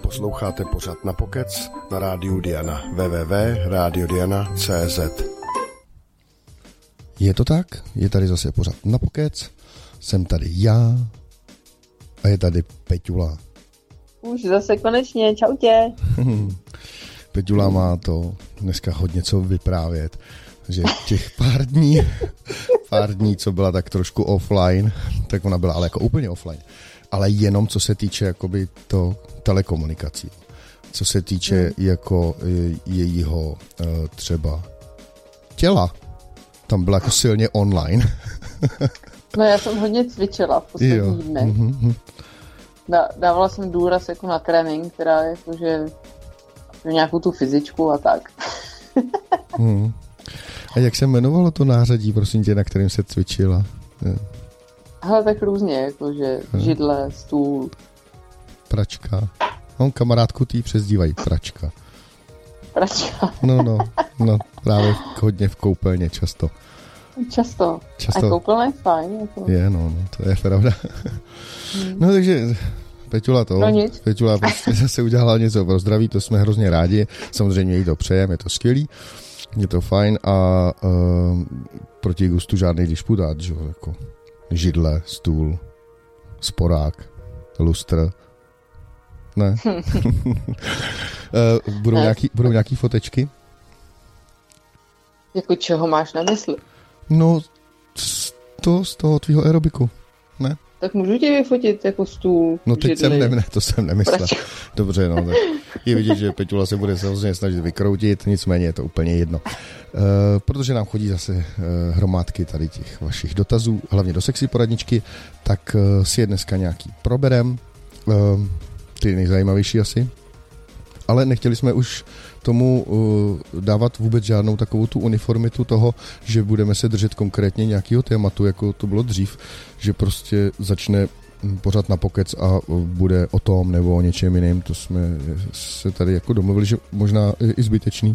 Posloucháte pořad na Pokec na rádiu Diana www.radiodiana.cz Je to tak, je tady zase pořad na Pokec, jsem tady já a je tady Peťula. Už zase konečně, čau tě. Peťula má to dneska hodně co vyprávět, že těch pár dní, pár dní, co byla tak trošku offline, tak ona byla ale jako úplně offline, ale jenom co se týče jakoby to telekomunikací. Co se týče hmm. jako jejího e, třeba těla, tam byla jako silně online. no já jsem hodně cvičila v posledních dnech. Mm-hmm. dávala jsem důraz jako na trénink, která jakože nějakou tu fyzičku a tak. hmm. A jak se jmenovalo to nářadí, prosím tě, na kterým se cvičila? Ale tak různě, jakože židle, stůl. Pračka. Mám kamarádku, tý přezdívají pračka. Pračka. No, no, no, právě hodně v koupelně často. Často. často. A koupelna je fajn. Jako. Je, no, no, to je pravda. Hmm. No, takže Peťula to, no nic. Peťula prostě zase udělala něco pro zdraví, to jsme hrozně rádi, samozřejmě jí to přejeme, je to skvělý, je to fajn a uh, proti gustu žádný disputát, že jako židle, stůl, sporák, lustr, ne. uh, budou, ne. Nějaký, budou nějaký fotečky? Jako čeho máš na mysli? No, to z toho tvýho aerobiku, ne? Tak můžu tě vyfotit jako stůl. No teď jsem ne, ne, to jsem nemyslel. Proč? Dobře, no, tak je vidět, že Peťula se bude samozřejmě snažit vykroutit, nicméně je to úplně jedno. Uh, protože nám chodí zase uh, hromádky tady těch vašich dotazů, hlavně do sexy poradničky, tak uh, si je dneska nějaký proberem. Uh, ty nejzajímavější asi. Ale nechtěli jsme už tomu uh, dávat vůbec žádnou takovou tu uniformitu toho, že budeme se držet konkrétně nějakého tématu, jako to bylo dřív, že prostě začne pořád na pokec a bude o tom nebo o něčem jiném. To jsme se tady jako domluvili, že možná i zbytečný.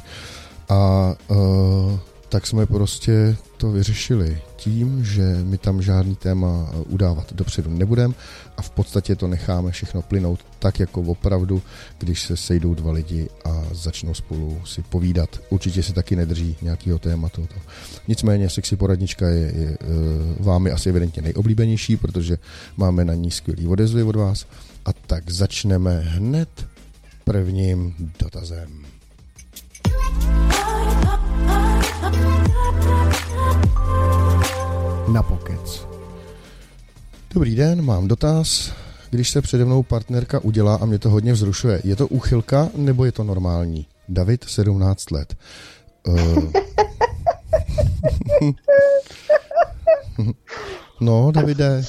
A uh, tak jsme prostě to vyřešili tím, že my tam žádný téma udávat dopředu nebudeme a v podstatě to necháme všechno plynout tak jako opravdu, když se sejdou dva lidi a začnou spolu si povídat. Určitě se taky nedrží nějakého tématu. Nicméně sexy poradnička je, je, je vámi asi evidentně nejoblíbenější, protože máme na ní skvělý odezvy od vás. A tak začneme hned prvním dotazem. Na pokec. Dobrý den, mám dotaz. Když se přede mnou partnerka udělá a mě to hodně vzrušuje, je to úchylka nebo je to normální? David, 17 let. Uh... no, Davide,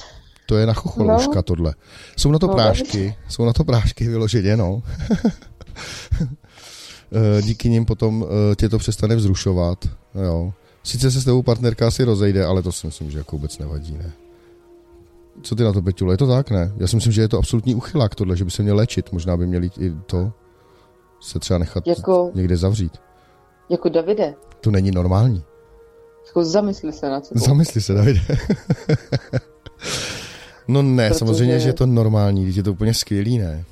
to je na chocholouška no. tohle. Jsou na to no, prášky, jsou na to prášky vyloženě, no. Eh, díky nim potom eh, tě to přestane vzrušovat. Jo. Sice se s tebou partnerka asi rozejde, ale to si myslím, že jako vůbec nevadí, ne? Co ty na to, Peťule? Je to tak, ne? Já si myslím, že je to absolutní uchylák tohle, že by se měl léčit. Možná by měli i to se třeba nechat jako, někde zavřít. Jako Davide. To není normální. Jako zamysli se na co. Zamysli se, Davide. no ne, Protože... samozřejmě, že je to normální, když je to úplně skvělý, ne?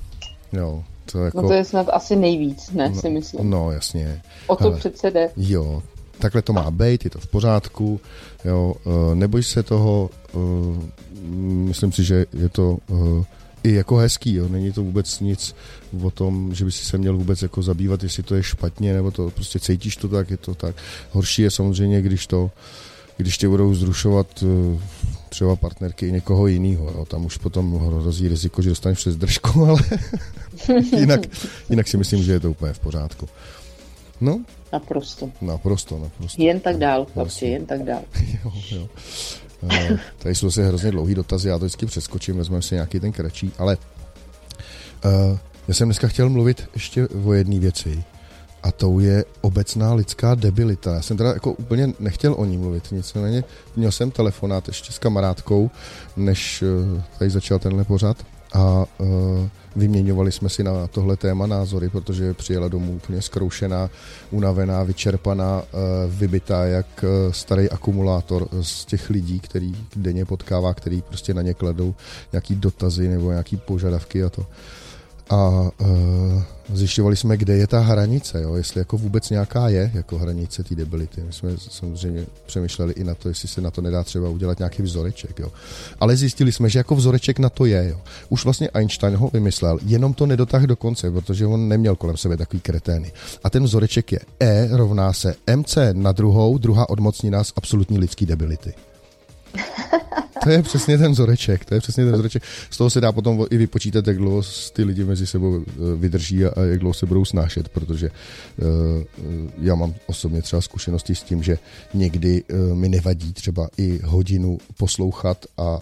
Jo. To jako... No to je snad asi nejvíc, ne, no, si myslím. No, jasně. O to Ale, přece jde. Jo, takhle to má být, je to v pořádku, jo, uh, neboj se toho, uh, myslím si, že je to uh, i jako hezký, jo, není to vůbec nic o tom, že by si se měl vůbec jako zabývat, jestli to je špatně, nebo to prostě cítíš to tak, je to tak. Horší je samozřejmě, když to, když tě budou zrušovat třeba partnerky i někoho jiného. Tam už potom hrozí riziko, že dostaneš přes držku, ale jinak, jinak si myslím, že je to úplně v pořádku. No? Naprosto. Naprosto, naprosto. Jen tak dál, chlapci, jen tak dál. jo, jo. Uh, tady jsou si hrozně dlouhý dotazy, já to vždycky přeskočím, vezmeme si nějaký ten kratší, ale uh, já jsem dneska chtěl mluvit ještě o jedné věci a tou je obecná lidská debilita. Já jsem teda jako úplně nechtěl o ní mluvit, nicméně měl jsem telefonát ještě s kamarádkou, než uh, tady začal tenhle pořad a uh, vyměňovali jsme si na tohle téma názory, protože přijela domů úplně zkroušená, unavená, vyčerpaná, uh, vybitá jak uh, starý akumulátor z těch lidí, který denně potkává, který prostě na ně kladou nějaký dotazy nebo nějaký požadavky a to a uh, zjišťovali jsme, kde je ta hranice, jo? jestli jako vůbec nějaká je jako hranice té debility. My jsme samozřejmě přemýšleli i na to, jestli se na to nedá třeba udělat nějaký vzoreček. Jo? Ale zjistili jsme, že jako vzoreček na to je. Jo? Už vlastně Einstein ho vymyslel, jenom to nedotáhl do konce, protože on neměl kolem sebe takový kretény. A ten vzoreček je E rovná se MC na druhou, druhá odmocnina z absolutní lidský debility. To je přesně ten vzoreček, to je přesně ten vzoreček. Z toho se dá potom i vypočítat, jak dlouho ty lidi mezi sebou eh, vydrží a jak dlouho se budou snášet, protože uh, já mám osobně třeba zkušenosti s tím, že někdy uh, mi nevadí třeba i hodinu poslouchat a, a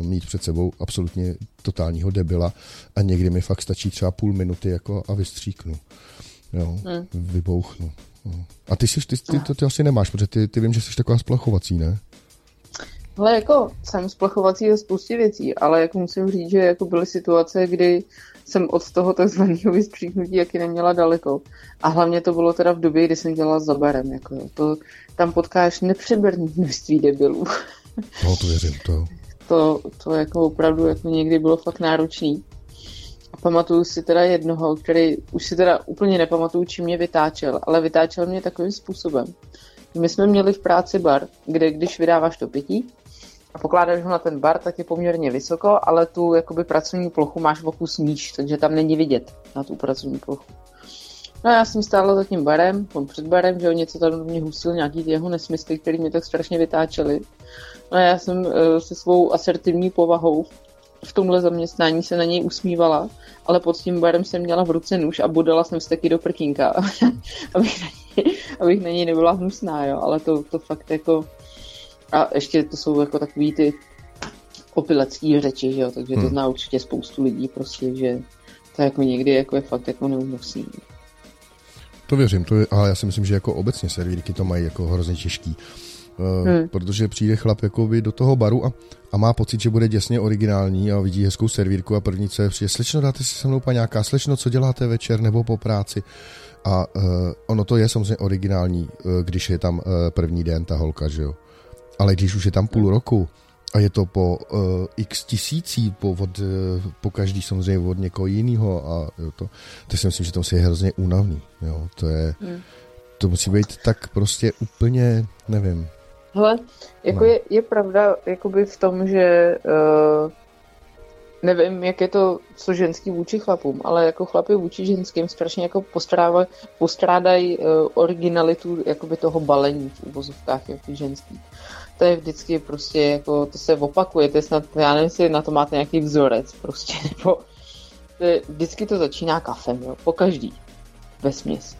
mít před sebou absolutně totálního debila a někdy mi fakt stačí třeba půl minuty jako a vystříknu. Jo, hmm. vybouchnu. No. A ty, jsi, ty, ty, to ty asi nemáš, protože ty, ty vím, že jsi taková splachovací, ne? Ale jako jsem splachovací ve spoustě věcí, ale jako musím říct, že jako byly situace, kdy jsem od toho takzvaného vystříknutí jaký neměla daleko. A hlavně to bylo teda v době, kdy jsem dělala za barem. Jako, to, tam potkáš nepřeberný množství debilů. No, to věřím, to. to, to jako opravdu jako někdy bylo fakt náročný. A pamatuju si teda jednoho, který už si teda úplně nepamatuju, čím mě vytáčel, ale vytáčel mě takovým způsobem. My jsme měli v práci bar, kde když vydáváš to pití, a pokládáš ho na ten bar, tak je poměrně vysoko, ale tu jakoby pracovní plochu máš v kus níž, takže tam není vidět na tu pracovní plochu. No a já jsem stála za tím barem, on před barem, že on něco tam do mě husil, nějaký jeho nesmysly, který mě tak strašně vytáčely. No a já jsem uh, se svou asertivní povahou v tomhle zaměstnání se na něj usmívala, ale pod tím barem jsem měla v ruce nůž a budala jsem steky do prkínka, abych, na něj, abych na něj nebyla hnusná, jo, ale to, to fakt jako a ještě to jsou jako takový ty opilecký řeči, že jo, takže hmm. to zná určitě spoustu lidí prostě, že to jako někdy jako je fakt jako neúnosný. To věřím, to je, ale já si myslím, že jako obecně servírky to mají jako hrozně těžký. Uh, hmm. Protože přijde chlap jakoby do toho baru a, a má pocit, že bude děsně originální a vidí hezkou servírku a první, co je přijde, slečno, dáte si se mnou paňáka, slečno, co děláte večer nebo po práci? A uh, ono to je samozřejmě originální, uh, když je tam uh, první den ta holka, že jo. Ale když už je tam půl roku a je to po uh, x tisící, po, od, uh, po každý samozřejmě od někoho jiného a jo, to, to si myslím, že to musí je hrozně únavný. Jo, to je, hmm. to musí být tak prostě úplně, nevím. Hele, jako no. je, je pravda jakoby v tom, že uh, nevím, jak je to co ženský vůči chlapům, ale jako chlapy vůči ženským strašně jako postrádají uh, originalitu jakoby toho balení v úvozovkách jako ženský to je vždycky prostě jako, to se opakuje, to je snad, já nevím, jestli na to máte nějaký vzorec prostě, nebo to je, vždycky to začíná kafem, jo, po každý, ve směs.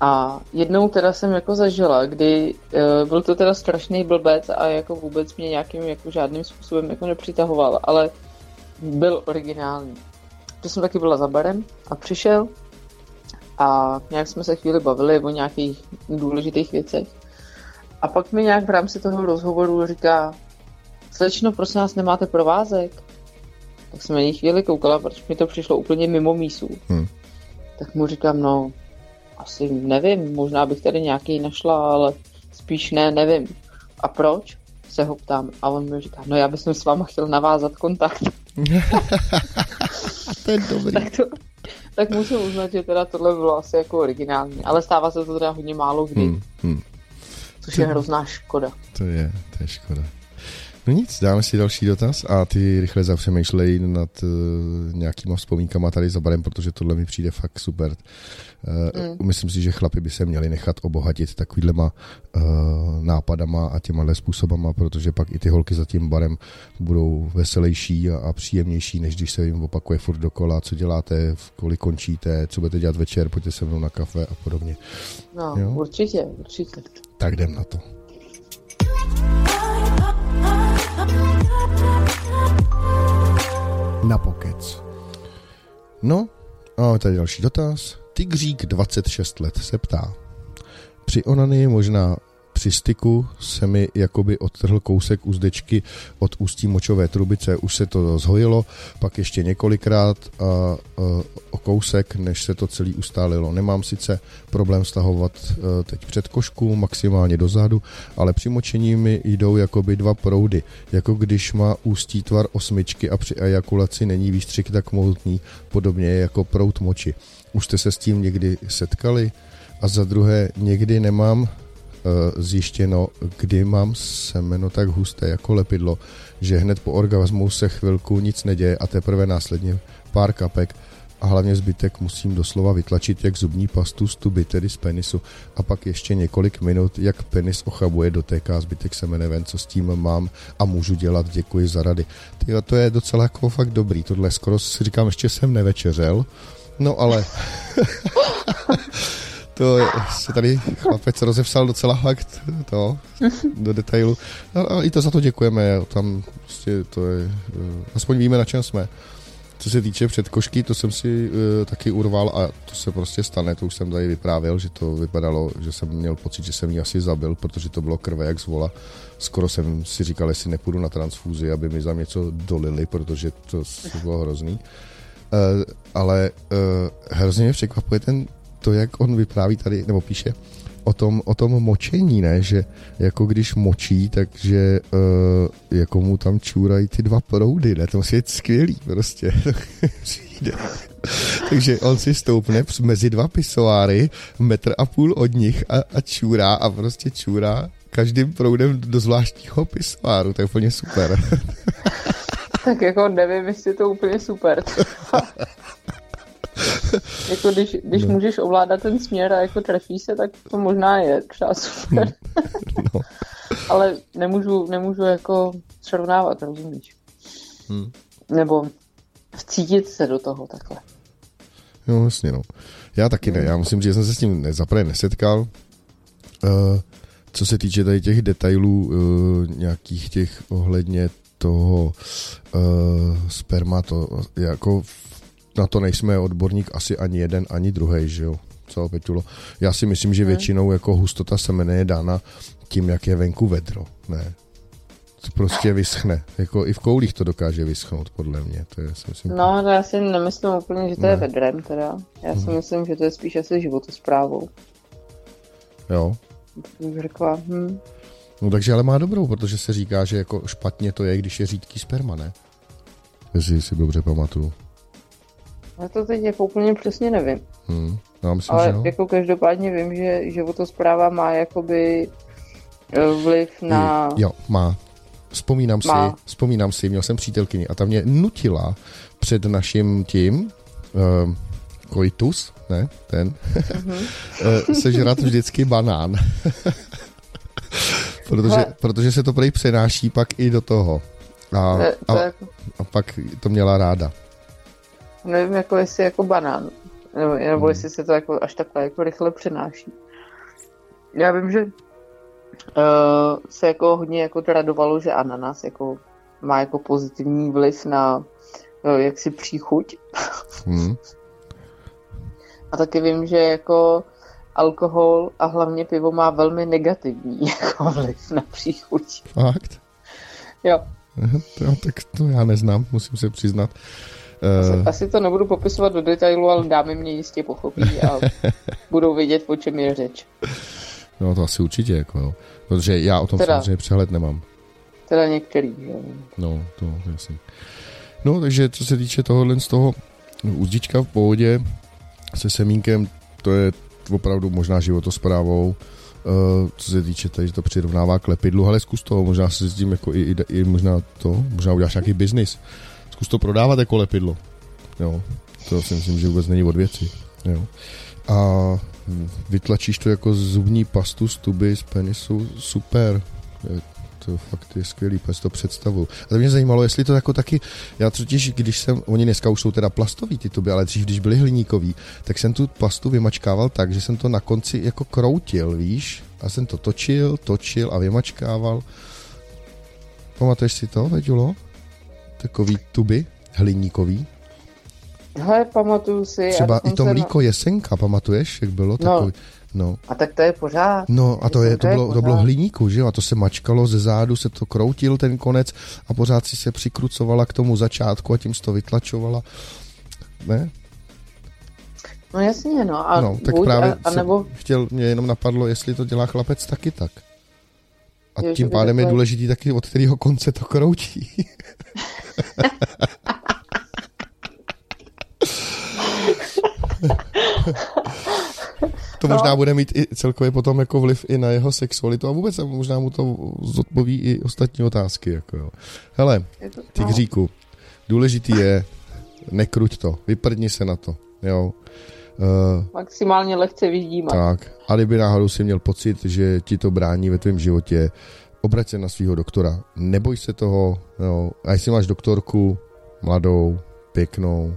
A jednou teda jsem jako zažila, kdy uh, byl to teda strašný blbec a jako vůbec mě nějakým jako žádným způsobem jako nepřitahoval, ale byl originální. To jsem taky byla za barem a přišel a nějak jsme se chvíli bavili o nějakých důležitých věcech. A pak mi nějak v rámci toho rozhovoru říká, slečno, prosím nás, nemáte provázek? Tak jsem na ní chvíli koukala, protože mi to přišlo úplně mimo mísu. Hmm. Tak mu říkám, no, asi nevím, možná bych tady nějaký našla, ale spíš ne, nevím. A proč? Se ho ptám. A on mi říká, no já bych s váma chtěl navázat kontakt. to je dobrý. tak, to, tak musím uznat, že teda tohle bylo asi jako originální. Ale stává se to teda hodně málo kdy. Hmm, hmm. Což to, je hrozná škoda. To je, to je škoda. No nic, dáme si další dotaz a ty rychle zapřemýšlej nad uh, nějakýma vzpomínkama tady za barem, protože tohle mi přijde fakt super. Uh, mm. Myslím si, že chlapi by se měli nechat obohatit takovýhlema uh, nápadama a těma způsobama, protože pak i ty holky za tím barem budou veselější a, a příjemnější, než když se jim opakuje furt dokola, co děláte, kolik končíte, co budete dělat večer, pojďte se mnou na kafe a podobně. No, jo? určitě, určitě. Tak jdem na to. Na pokec. No, a tady další dotaz. Tigřík 26 let se ptá. Při onany možná cystiku se mi jakoby odtrhl kousek uzdečky od ústí močové trubice. Už se to zhojilo, pak ještě několikrát a, a o kousek, než se to celý ustálilo. Nemám sice problém stahovat a, teď před košku, maximálně dozadu, ale při močení mi jdou jakoby dva proudy. Jako když má ústí tvar osmičky a při ejakulaci není výstřik tak mohutný, podobně jako prout moči. Už jste se s tím někdy setkali? A za druhé, někdy nemám zjištěno, kdy mám semeno tak husté jako lepidlo, že hned po orgasmu se chvilku nic neděje a teprve následně pár kapek a hlavně zbytek musím doslova vytlačit jak zubní pastu z tuby, tedy z penisu. A pak ještě několik minut, jak penis ochabuje, dotéká zbytek semene ven, co s tím mám a můžu dělat, děkuji za rady. Tyjo, to je docela jako fakt dobrý, tohle skoro si říkám, ještě jsem nevečeřel, no ale to se tady chlapec rozepsal docela fakt to, do detailu. No, a i to za to děkujeme, tam prostě to je, eh, aspoň víme, na čem jsme. Co se týče předkošky, to jsem si uh, taky urval a to se prostě stane, to už jsem tady vyprávěl, že to vypadalo, že jsem měl pocit, že jsem ji asi zabil, protože to bylo krve jak z vola. Skoro jsem si říkal, jestli nepůjdu na transfúzi, aby mi za něco dolili, protože to bylo hrozný. Uh, ale uh, hrozně mě překvapuje ten to, jak on vypráví tady, nebo píše, o tom, o tom močení, ne, že jako když močí, takže uh, jako mu tam čůrají ty dva proudy, ne, to je skvělý prostě. takže on si stoupne mezi dva pisoáry, metr a půl od nich a, a čůrá a prostě čůrá každým proudem do zvláštního pisoáru, to je úplně super. tak jako nevím, jestli je to úplně super. jako když, když no. můžeš ovládat ten směr a jako trefí se, tak to možná je třeba super. no. Ale nemůžu, nemůžu jako srovnávat, rozumíš? Hmm. Nebo vcítit se do toho takhle. Jo, vlastně no. Já taky ne. Já musím říct, že jsem se s tím zaprvé nesetkal. Uh, co se týče tady těch detailů, uh, nějakých těch ohledně toho uh, sperma, to jako na to nejsme odborník asi ani jeden, ani druhý, že jo? Co, Petulo? Já si myslím, že hmm. většinou jako hustota semene je dána tím, jak je venku vedro, ne? To prostě vyschne. Jako i v koulích to dokáže vyschnout, podle mě. To je, si myslím, no, to já si nemyslím úplně, že to ne. je vedrem, teda. Já si hmm. myslím, že to je spíš asi životosprávou. Jo. Bych řekla, hm. No takže ale má dobrou, protože se říká, že jako špatně to je, když je řídký sperma, ne? Jestli si dobře pamatuju. Já to teď jako úplně přesně nevím. Hmm. Já myslím, Ale že no. jako každopádně vím, že životospráva má jakoby eh, vliv na... Jo, má. Vzpomínám má. si, vzpomínám si, měl jsem přítelkyni a ta mě nutila před naším tím uh, koitus, ne, ten, uh-huh. sežrat vždycky banán. protože, protože se to prej přenáší pak i do toho. A, a, a pak to měla ráda nevím, jako jestli jako banán, nebo, nebo hmm. jestli se to jako až takhle jako rychle přenáší. Já vím, že uh, se jako hodně jako tradovalo, že ananas jako má jako pozitivní vliv na uh, jaksi příchuť. Hmm. a taky vím, že jako alkohol a hlavně pivo má velmi negativní jako vliv na příchuť. Fakt? Jo. No, tak to já neznám, musím se přiznat. Asi, uh... asi to nebudu popisovat do detailu, ale dámy mě jistě pochopí a budou vědět, o čem je řeč. No to asi určitě, jako jo. Protože já o tom teda, samozřejmě přehled nemám. Teda některý, jo. No, to jasný. No, takže co se týče tohohle z toho uzdička v pohodě se semínkem, to je opravdu možná životosprávou. Uh, co se týče tady, že to přirovnává k lepidlu, ale zkus to, možná se s tím jako i, i, i možná to, možná uděláš nějaký biznis. Zkus to prodávat jako lepidlo. Jo. To si myslím, že vůbec není od věci. Jo. A vytlačíš to jako zubní pastu z tuby, z penisu, super. Je, to fakt je skvělý, pes to představu. A to mě zajímalo, jestli to jako taky, já totiž, když jsem, oni dneska už jsou teda plastový ty tuby, ale dřív, když byly hliníkový, tak jsem tu pastu vymačkával tak, že jsem to na konci jako kroutil, víš? A jsem to točil, točil a vymačkával. Pamatuješ si to, Veďulo? Takový tuby hliníkový. Hele, pamatuju si. Třeba i to mlíko na... Jesenka, pamatuješ, jak bylo? No, No. A tak to je pořád. No a to, je, to, bylo, to bylo hliníku, že jo? A to se mačkalo ze zádu, se to kroutil ten konec a pořád si se přikrucovala k tomu začátku a tím to vytlačovala. Ne? No jasně, no. A no tak buď, právě a, a nebo... chtěl, mě jenom napadlo, jestli to dělá chlapec taky tak. A jo, tím pádem je důležitý taky, od kterého konce to kroutí. to možná no. bude mít i celkově potom jako vliv i na jeho sexualitu a vůbec možná mu to zodpoví i ostatní otázky. Jako jo. Hele, tygříku, důležitý je nekruť to, vyprdni se na to, jo. Uh, Maximálně lehce vyždímat. Tak. A kdyby náhodou si měl pocit, že ti to brání ve tvém životě, obrať se na svého doktora. Neboj se toho, jo. A jestli máš doktorku mladou, pěknou,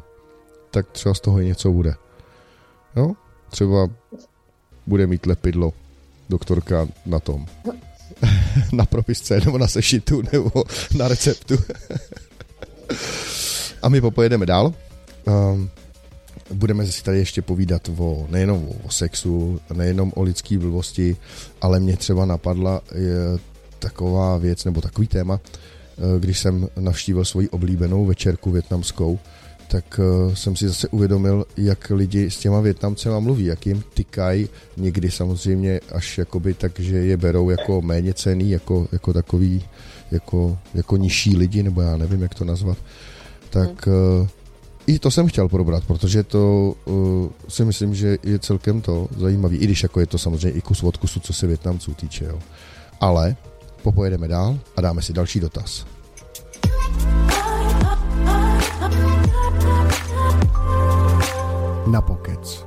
tak třeba z toho i něco bude. Jo? Třeba bude mít lepidlo doktorka na tom. na propisce, nebo na sešitu, nebo na receptu. A my popojedeme dál. Um, budeme si tady ještě povídat o, nejenom o sexu, nejenom o lidské blbosti, ale mě třeba napadla je taková věc, nebo takový téma, eh, když jsem navštívil svoji oblíbenou večerku větnamskou, tak uh, jsem si zase uvědomil, jak lidi s těma Větnamcema mluví, jak jim tykají. Někdy samozřejmě až jakoby tak, že je berou jako méně cený, jako, jako takový, jako, jako nižší lidi, nebo já nevím, jak to nazvat. Tak uh, i to jsem chtěl probrat, protože to uh, si myslím, že je celkem to zajímavý, i když jako je to samozřejmě i kus od kusu, co se Větnamců týče, jo. Ale popojedeme dál a dáme si další dotaz. Na pokec.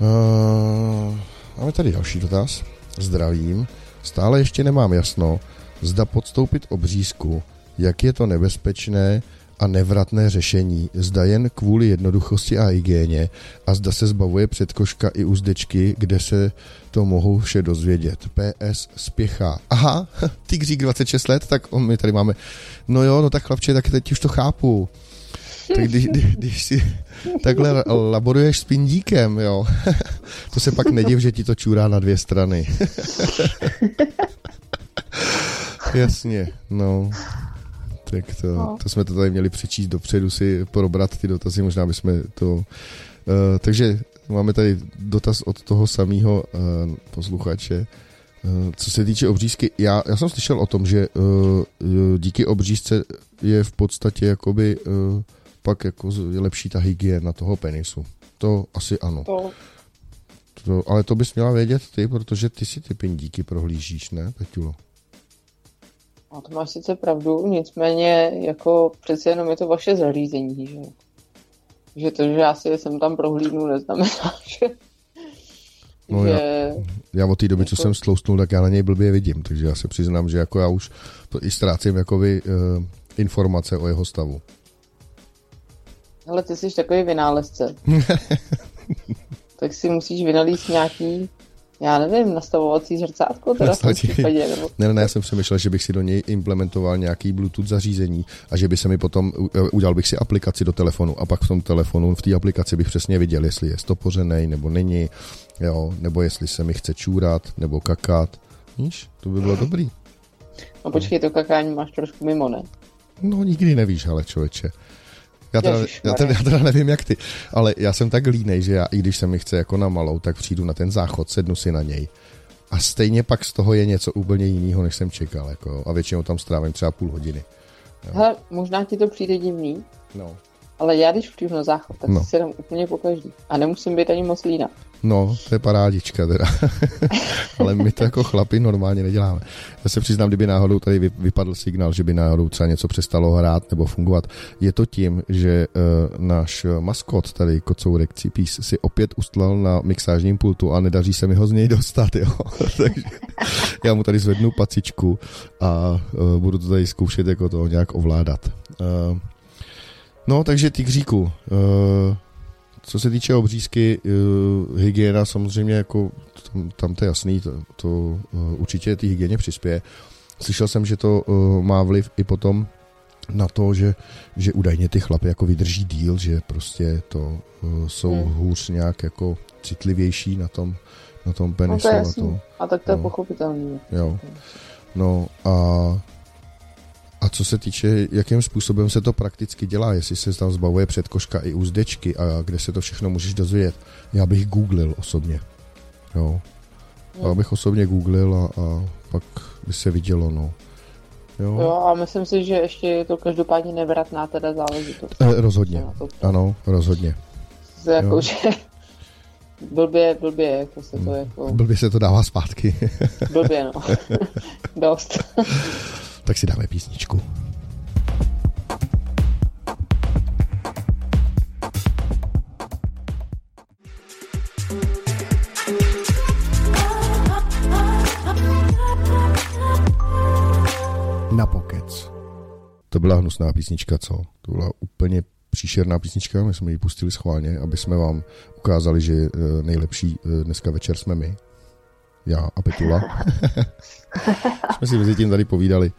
Uh, máme tady další dotaz. Zdravím. Stále ještě nemám jasno, zda podstoupit obřízku, jak je to nebezpečné a nevratné řešení, zda jen kvůli jednoduchosti a hygieně a zda se zbavuje předkoška i uzdečky, kde se to mohou vše dozvědět. PS spěchá. Aha, tygřík 26 let, tak on, my tady máme. No jo, no tak chlapče, tak teď už to chápu. Tak když, když, když si takhle laboruješ s pindíkem, jo, to se pak nediv, že ti to čůrá na dvě strany. Jasně, no. Tak to, no. to jsme to tady měli přečíst dopředu, si probrat ty dotazy, možná bychom to... Uh, takže máme tady dotaz od toho samého uh, posluchače. Uh, co se týče obřízky, já, já jsem slyšel o tom, že uh, díky obřízce je v podstatě jakoby uh, pak jako je lepší ta hygiena toho penisu. To asi ano. To. To, ale to bys měla vědět ty, protože ty si ty pindíky prohlížíš, ne, Peťulo? No to máš sice pravdu, nicméně jako přece jenom je to vaše zařízení, že že to, že já si jsem tam prohlídnu, neznamená, že... No že... Já, já od té doby, jako... co jsem stloustnul, tak já na něj blbě vidím, takže já se přiznám, že jako já už i ztrácím jakoby uh, informace o jeho stavu. Ale ty jsi takový vynálezce. tak si musíš vynalít nějaký já nevím, nastavovací zrcátko teda v případě, nebo... Ne, ne, já jsem přemýšlel, že bych si do něj implementoval nějaký Bluetooth zařízení a že by se mi potom, udělal bych si aplikaci do telefonu a pak v tom telefonu, v té aplikaci bych přesně viděl, jestli je stopořený nebo není, jo, nebo jestli se mi chce čůrat nebo kakat. Víš, to by bylo dobrý. No počkej, to kakání máš trošku mimo, ne? No nikdy nevíš, ale člověče. Já teda, já, teda, já teda nevím jak ty, ale já jsem tak línej, že já i když se mi chce jako na malou, tak přijdu na ten záchod, sednu si na něj a stejně pak z toho je něco úplně jiného, než jsem čekal. Jako, a většinou tam strávím třeba půl hodiny. Hele, možná ti to přijde divný, no. Ale já když přijdu na záchod, tak no. si sedám úplně po každý. A nemusím být ani moc lína. No, to je parádička teda. Ale my to jako chlapi normálně neděláme. Já se přiznám, kdyby náhodou tady vypadl signál, že by náhodou třeba něco přestalo hrát nebo fungovat. Je to tím, že uh, náš maskot tady Kocourek Cipís si opět ustlal na mixážním pultu a nedaří se mi ho z něj dostat, jo. Takže já mu tady zvednu pacičku a uh, budu to tady zkoušet jako to nějak ovládat. Uh, no, takže tygříku, uh, co se týče obřízky, uh, hygiena samozřejmě jako tam, tam to je jasný, to, to uh, určitě ty hygieně přispěje. Slyšel jsem, že to uh, má vliv i potom na to, že, že údajně ty chlapy jako vydrží díl, že prostě to uh, jsou hmm. hůř nějak jako citlivější na tom, na tom penisu. No to je to, a tak to no. je pochopitelné. Jo. No a a co se týče, jakým způsobem se to prakticky dělá, jestli se tam zbavuje předkoška i uzdečky a kde se to všechno můžeš dozvědět, já bych googlil osobně. Jo. Já bych osobně googlil a, a pak by se vidělo, no. Jo. jo, a myslím si, že ještě je to každopádně nevratná teda záležitost. Eh, rozhodně, ano, rozhodně. To jako, jo. že blbě, blbě, jako se to jako... Blbě se to dává zpátky. blbě, no. Dost. Tak si dáme písničku. Na pokec. To byla hnusná písnička, co? To byla úplně příšerná písnička, my jsme ji pustili schválně, aby jsme vám ukázali, že eh, nejlepší eh, dneska večer jsme my já a Petula. jsme si mezi tím tady povídali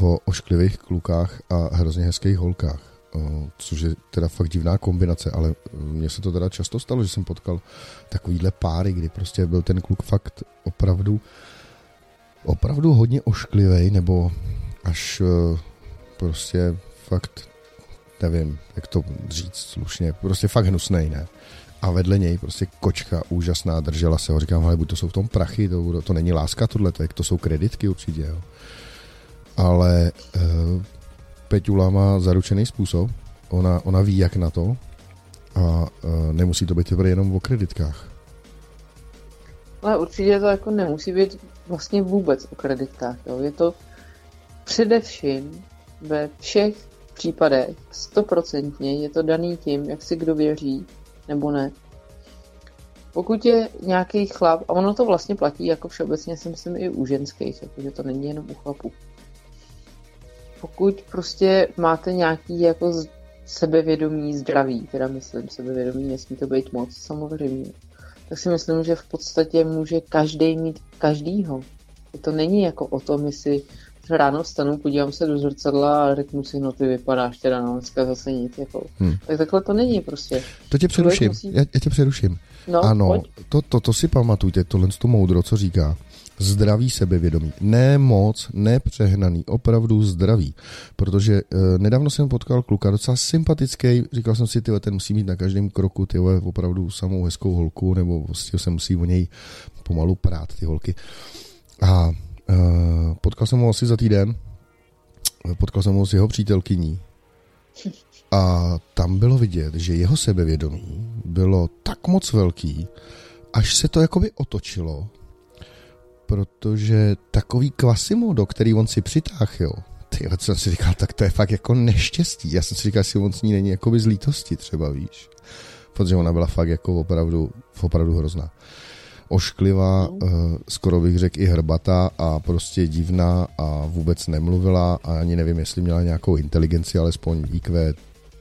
uh, o ošklivých klukách a hrozně hezkých holkách. Uh, což je teda fakt divná kombinace, ale mně se to teda často stalo, že jsem potkal takovýhle páry, kdy prostě byl ten kluk fakt opravdu opravdu hodně ošklivý, nebo až uh, prostě fakt nevím, jak to říct slušně, prostě fakt hnusnej, ne? A vedle něj prostě kočka úžasná, držela se ho. Říkám, ale buď to jsou v tom prachy, to, to není láska tohle, to, to jsou kreditky určitě, jo. Ale uh, Peťula má zaručený způsob, ona, ona ví, jak na to a uh, nemusí to být jenom o kreditkách. Ale určitě to jako nemusí být vlastně vůbec o kreditkách, jo. Je to především ve všech případech stoprocentně je to daný tím, jak si kdo věří, nebo ne. Pokud je nějaký chlap, a ono to vlastně platí jako všeobecně si myslím i u ženských, jakože to není jenom u chlapů. Pokud prostě máte nějaký jako sebevědomí zdraví, teda myslím sebevědomí, nesmí to být moc samozřejmě, tak si myslím, že v podstatě může každý mít každýho. To není jako o tom, jestli ráno vstanu, podívám se do zrcadla a řeknu si, no ty vypadáš teda no, dneska zase nic. Jako. Hmm. Tak takhle to není prostě. To tě přeruším, musí... já, já tě přeruším. No, ano, to, to, to si pamatujte, tohle to moudro, co říká. Zdravý sebevědomí. Ne moc, ne přehnaný, opravdu zdravý. Protože e, nedávno jsem potkal kluka, docela sympatický, říkal jsem si, tyhle, ten musí mít na každém kroku, tyhle, opravdu samou hezkou holku, nebo vlastně se musí o něj pomalu prát, ty holky. A potkal jsem ho asi za týden, potkal jsem ho s jeho přítelkyní a tam bylo vidět, že jeho sebevědomí bylo tak moc velký, až se to jakoby otočilo, protože takový kvasimodo, který on si přitáhl, ty, co jsem si říkal, tak to je fakt jako neštěstí. Já jsem si říkal, jestli on s ní není jakoby z lítosti třeba, víš. Protože ona byla fakt jako opravdu, opravdu hrozná ošklivá, uh, skoro bych řekl i hrbatá a prostě divná a vůbec nemluvila a ani nevím, jestli měla nějakou inteligenci, alespoň IQ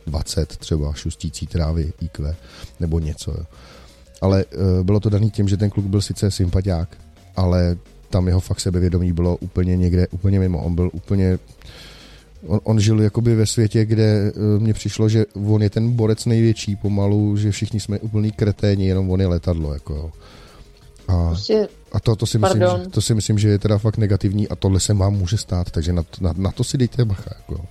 20 třeba, šustící trávy IQ nebo něco. Jo. Ale uh, bylo to daný tím, že ten kluk byl sice sympatiák, ale tam jeho fakt sebevědomí bylo úplně někde, úplně mimo. On byl úplně on, on žil jakoby ve světě, kde uh, mně přišlo, že on je ten borec největší pomalu, že všichni jsme úplný kreténi, jenom on je letadlo. Jako. A, prostě, a to, to, si myslím, že, to si myslím, že je teda fakt negativní a tohle se vám může stát, takže na, na, na to si dejte bacha. Jako.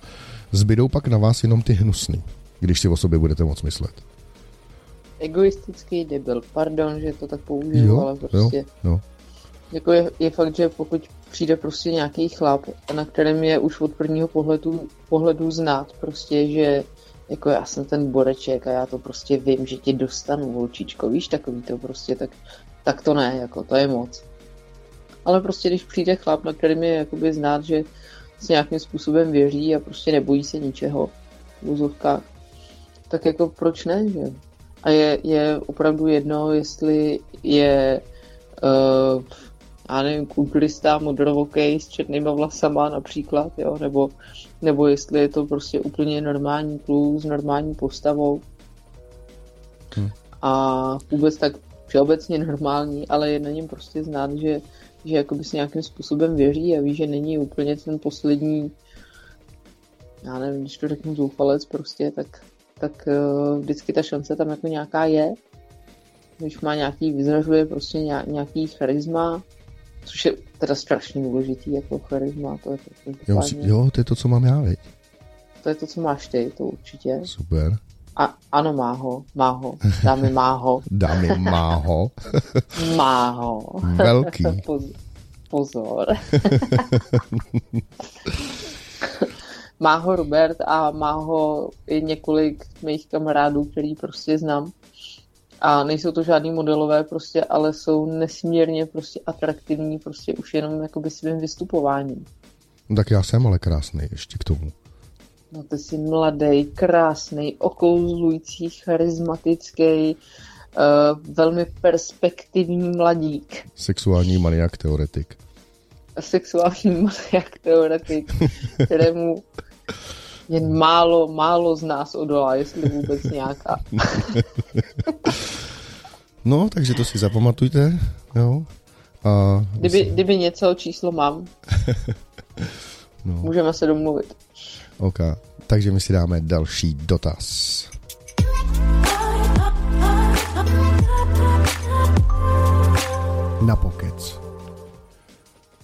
Zbydou pak na vás jenom ty hnusný, když si o sobě budete moc myslet. Egoistický debil, pardon, že to tak použiju, jo, ale prostě... Jo, jo. Jako je, je fakt, že pokud přijde prostě nějaký chlap, na kterém je už od prvního pohledu, pohledu znát prostě, že jako já jsem ten boreček a já to prostě vím, že tě dostanu, volčičko, víš, takový to prostě, tak tak to ne, jako to je moc. Ale prostě když přijde chlap, na kterým je jakoby znát, že s nějakým způsobem věří a prostě nebojí se ničeho v úzovkách, tak jako proč ne, že? A je, je opravdu jedno, jestli je uh, já nevím, kulturista, modrovokej s černýma vlasama například, jo, nebo, nebo jestli je to prostě úplně normální kluk s normální postavou. Hmm. A vůbec tak všeobecně normální, ale je na něm prostě znát, že, že jakoby si nějakým způsobem věří a ví, že není úplně ten poslední já nevím, když to řeknu zoufalec prostě, tak, tak uh, vždycky ta šance tam jako nějaká je. Když má nějaký, vyzražuje prostě nějaký charisma, což je teda strašně důležitý, jako charisma, to je to, jo, jo, to je to, co mám já, veď? To je to, co máš ty, to určitě. Super. A, ano, má ho, má ho. Dámy má ho. Dámy má ho. má ho. Velký. Pozor. Má ho Robert a má ho i několik mých kamarádů, který prostě znám. A nejsou to žádný modelové prostě, ale jsou nesmírně prostě atraktivní prostě už jenom jakoby svým vystupováním. No tak já jsem ale krásný ještě k tomu. No ty jsi mladý, krásný, okouzlující, charismatický, uh, velmi perspektivní mladík. Sexuální maniak teoretik. Sexuální maniak teoretik, kterému jen málo, málo z nás odolá, jestli vůbec nějaká. no, takže to si zapamatujte, jo. A kdyby, kdyby něco, číslo mám, no. můžeme se domluvit. OK, takže my si dáme další dotaz. Na pokec.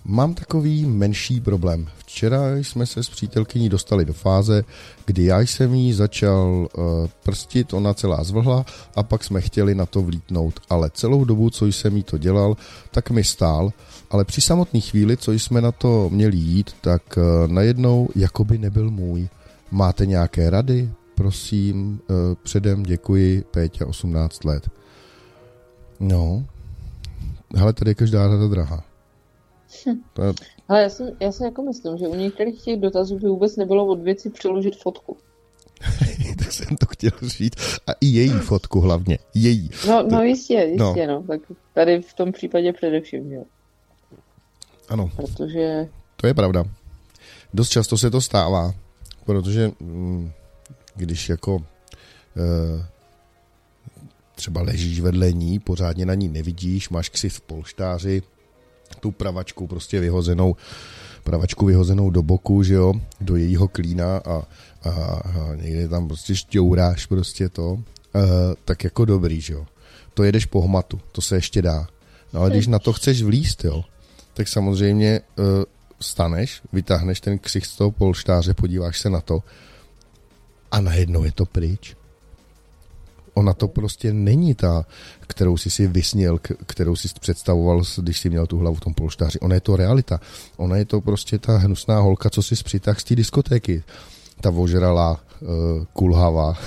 Mám takový menší problém. Včera jsme se s přítelkyní dostali do fáze, kdy já jsem jí začal uh, prstit, ona celá zvlhla a pak jsme chtěli na to vlítnout, ale celou dobu, co jsem jí to dělal, tak mi stál, ale při samotné chvíli, co jsme na to měli jít, tak uh, najednou jakoby nebyl můj. Máte nějaké rady? Prosím, uh, předem děkuji, Péťa, 18 let. No, hele, tady je každá rada drahá. Hm. Ale já si, já si jako myslím, že u některých těch dotazů by vůbec nebylo od věci přiložit fotku. tak jsem to chtěl říct. A i její fotku hlavně. Její. No, no jistě, jistě, no. no. Tak tady v tom případě především, jo. Ano. Protože... To je pravda. Dost často se to stává, protože mm, když jako e, třeba ležíš vedle ní, pořádně na ní nevidíš, máš ksi v polštáři, tu pravačku prostě vyhozenou, pravačku vyhozenou do boku, že jo, do jejího klína a, a, a někde tam prostě šťouráš prostě to, uh, tak jako dobrý, že jo. To jedeš po hmatu, to se ještě dá. No ale když na to chceš vlíst, jo, tak samozřejmě uh, staneš, vytáhneš ten ksich z toho polštáře, podíváš se na to a najednou je to pryč. Ona to prostě není ta, kterou jsi si vysněl, kterou jsi představoval, když jsi měl tu hlavu v tom polštáři. Ona je to realita. Ona je to prostě ta hnusná holka, co si přitáhl z té diskotéky. Ta ožralá, uh, kulhavá.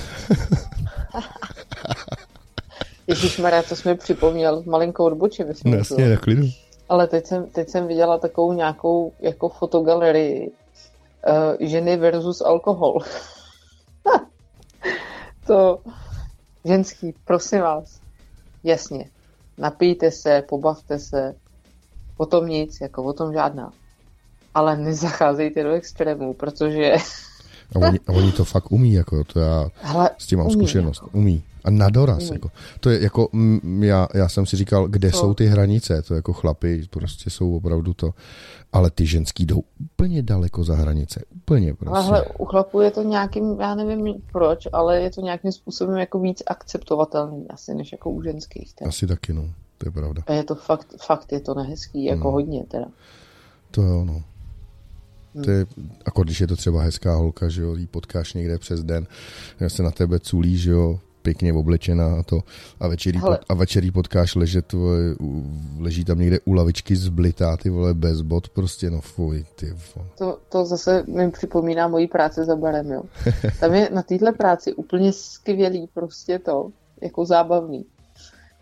Ježíš Maria, to jsme připomněl, malinkou odbočím. No jasně, na klidu. Ale teď jsem, teď jsem viděla takovou nějakou jako fotogalerii uh, ženy versus alkohol. to, ženský, prosím vás, jasně, napijte se, pobavte se, o tom nic, jako o tom žádná. Ale nezacházejte do extrémů, protože... A oni, a oni to fakt umí, jako to já Hele, s tím mám umí, zkušenost. Jako. Umí. A na doraz, jako. To je jako, m, já, já jsem si říkal, kde to... jsou ty hranice, to jako chlapy prostě jsou opravdu to, ale ty ženský jdou úplně daleko za hranice, úplně prostě. Ale u chlapů je to nějakým, já nevím proč, ale je to nějakým způsobem jako víc akceptovatelný asi, než jako u ženských. Tak. Asi taky, no, to je pravda. A je to fakt, fakt je to nehezký, jako no. hodně teda. To jo, no. To je, jako když je to třeba hezká holka, že jo, jí potkáš někde přes den, se na tebe culí, že jo, pěkně oblečená a to. A večerí, pot, a večerí potkáš ležet, tvoje, leží tam někde u lavičky zblitá, ty vole, bez bod, prostě no fuj, ty vole. To, to zase mi připomíná moji práci za barem, jo. Tam je na téhle práci úplně skvělý prostě to, jako zábavný.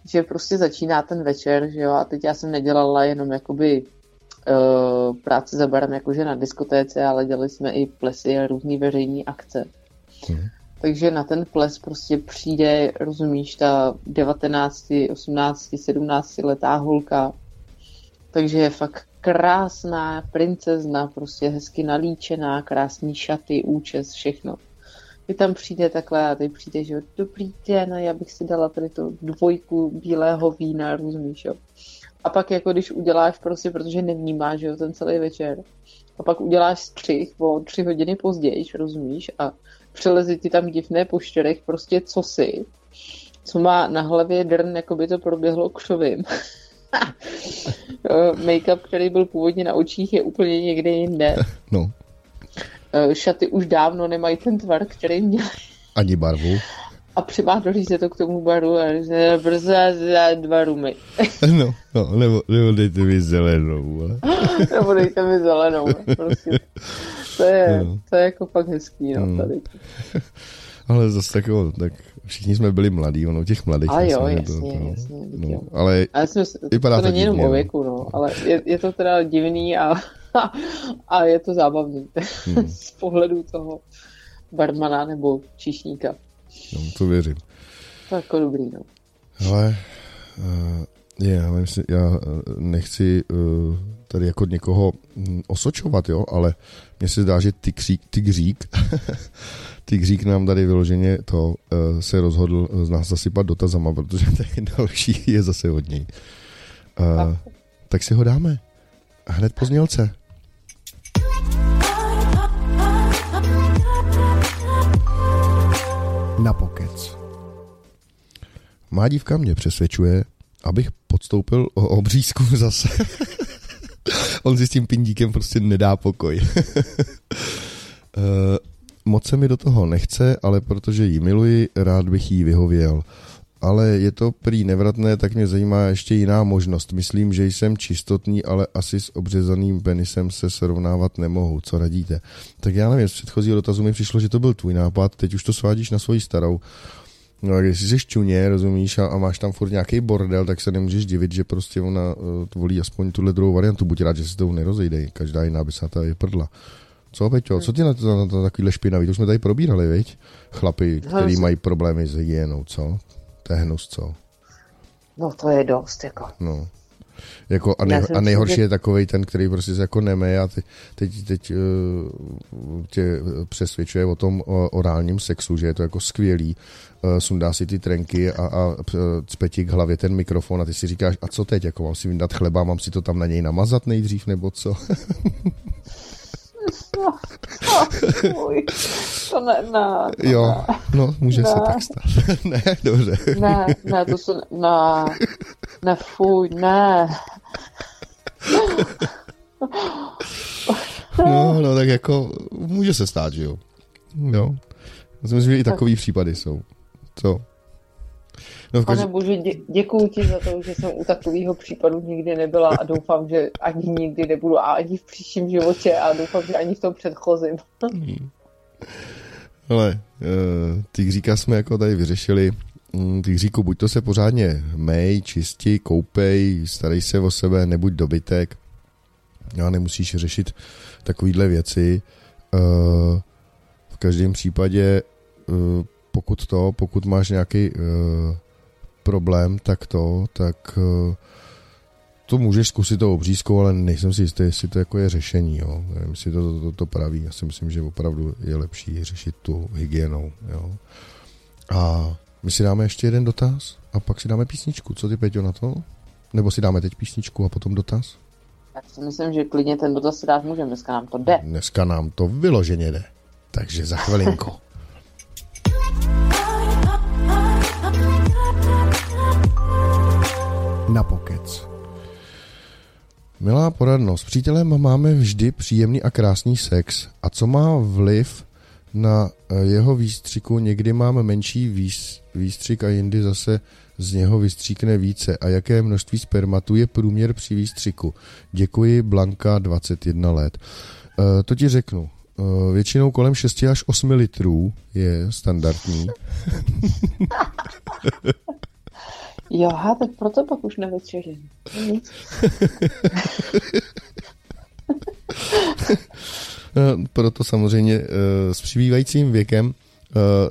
Že prostě začíná ten večer, že jo, a teď já jsem nedělala jenom jakoby uh, práci za barem jakože na diskotéce, ale dělali jsme i plesy a různé veřejné akce. Hmm. Takže na ten ples prostě přijde, rozumíš, ta 19, 18, 17 letá holka. Takže je fakt krásná princezna, prostě hezky nalíčená, krásný šaty, účes, všechno. Vy tam přijde takhle a teď přijde, že dobrý den, já bych si dala tady tu dvojku bílého vína, rozumíš, jo. A pak jako když uděláš prostě, protože nevnímáš, že jo, ten celý večer, a pak uděláš střih o tři hodiny později, rozumíš, a přeleze ti tam divné po čtyřech prostě cosi, co má na hlavě drn, jako by to proběhlo křovým. Make-up, který byl původně na očích, je úplně někde jinde. No. Šaty už dávno nemají ten tvar, který měl. Ani barvu. A přivádolí se to k tomu baru a že brzo za dva rumy. no, no, nebo, nebo dejte mi zelenou. Ale. nebo dejte mi zelenou, prostě. To je, to je jako fakt hezký, no, tady. ale zase tak, jo, tak všichni jsme byli mladí, ono těch mladých. A jo, jasně, to, to, jasně. No, jo. ale, ale jsme, vypadá to, to není jenom o no. věku, no, ale je, je to teda divný a, a je to zábavný hmm. z pohledu toho barmana nebo číšníka. No, to věřím. To jako dobrý, no. Ale uh, je, já, myslím, já nechci uh, tady jako někoho hm, osočovat, jo, ale mně se zdá, že ty křík, ty křík, ty křík nám tady vyloženě to uh, se rozhodl z nás zasypat dotazama, protože ten další je zase od něj. Uh, tak si ho dáme. Hned po znělce. Na pokec. Má dívka mě přesvědčuje, abych podstoupil o obřízku zase. On si s tím pindíkem prostě nedá pokoj. uh, moc se mi do toho nechce, ale protože ji miluji, rád bych jí vyhověl. Ale je to prý nevratné, tak mě zajímá ještě jiná možnost. Myslím, že jsem čistotný, ale asi s obřezaným penisem se srovnávat nemohu. Co radíte? Tak já nevím, z předchozího dotazu mi přišlo, že to byl tvůj nápad, teď už to svádíš na svoji starou. No a když jsi čuně, rozumíš, a, a máš tam furt nějaký bordel, tak se nemůžeš divit, že prostě ona uh, volí aspoň tuhle druhou variantu. Buď rád, že se tou nerozejde, každá jiná by se na to vyprdla. Co, Peťo, co ty na to, na to takovýhle špinavý? To jsme tady probírali, viď? Chlapi, který mají problémy s hygienou, co? To je hnus, co? No to je dost, jako. No. Jako a, nej, a nejhorší je takový ten, který prostě se jako neme a teď, teď, teď uh, tě přesvědčuje o tom orálním sexu, že je to jako skvělý. Uh, sundá si ty trenky a, a cpe ti k hlavě ten mikrofon a ty si říkáš, a co teď, jako mám si vyndat chleba, mám si to tam na něj namazat nejdřív, nebo co? To ne, ne, jo, ne. no, může ne. se tak stát. ne, dobře. ne, ne, to se, ne, ne, fuj, ne. no, no, tak jako může se stát, že jo. Jo. Myslím, že i takový případy jsou. Co? No. Pane bože, dě, děkuji ti za to, že jsem u takového případu nikdy nebyla a doufám, že ani nikdy nebudu a ani v příštím životě a doufám, že ani v tom předchozím. Ale uh, ty říká jsme jako tady vyřešili. Mm, ty říku, buď to se pořádně mej, čisti, koupej, starej se o sebe, nebuď dobytek. A nemusíš řešit takovýhle věci. Uh, v každém případě, uh, pokud to, pokud máš nějaký problém, tak to, tak uh, to můžeš zkusit to obřízkou, ale nejsem si jistý, jestli to jako je řešení, jo. Nevím, jestli to, to, to, to praví. Já si myslím, že opravdu je lepší řešit tu hygienou, jo. A my si dáme ještě jeden dotaz a pak si dáme písničku. Co ty, Peťo, na to? Nebo si dáme teď písničku a potom dotaz? Já si myslím, že klidně ten dotaz si dát můžeme. Dneska nám to jde. Dneska nám to vyloženě jde. Takže za chvilinku. na pokec. Milá poradnost, s přítelem máme vždy příjemný a krásný sex. A co má vliv na eh, jeho výstřiku? Někdy máme menší výstřik a jindy zase z něho vystříkne více. A jaké množství spermatu je průměr při výstřiku? Děkuji, Blanka, 21 let. E, to ti řeknu. E, většinou kolem 6 až 8 litrů je standardní. Jo, tak proto pak už nevečeřím. no, proto samozřejmě eh, s přibývajícím věkem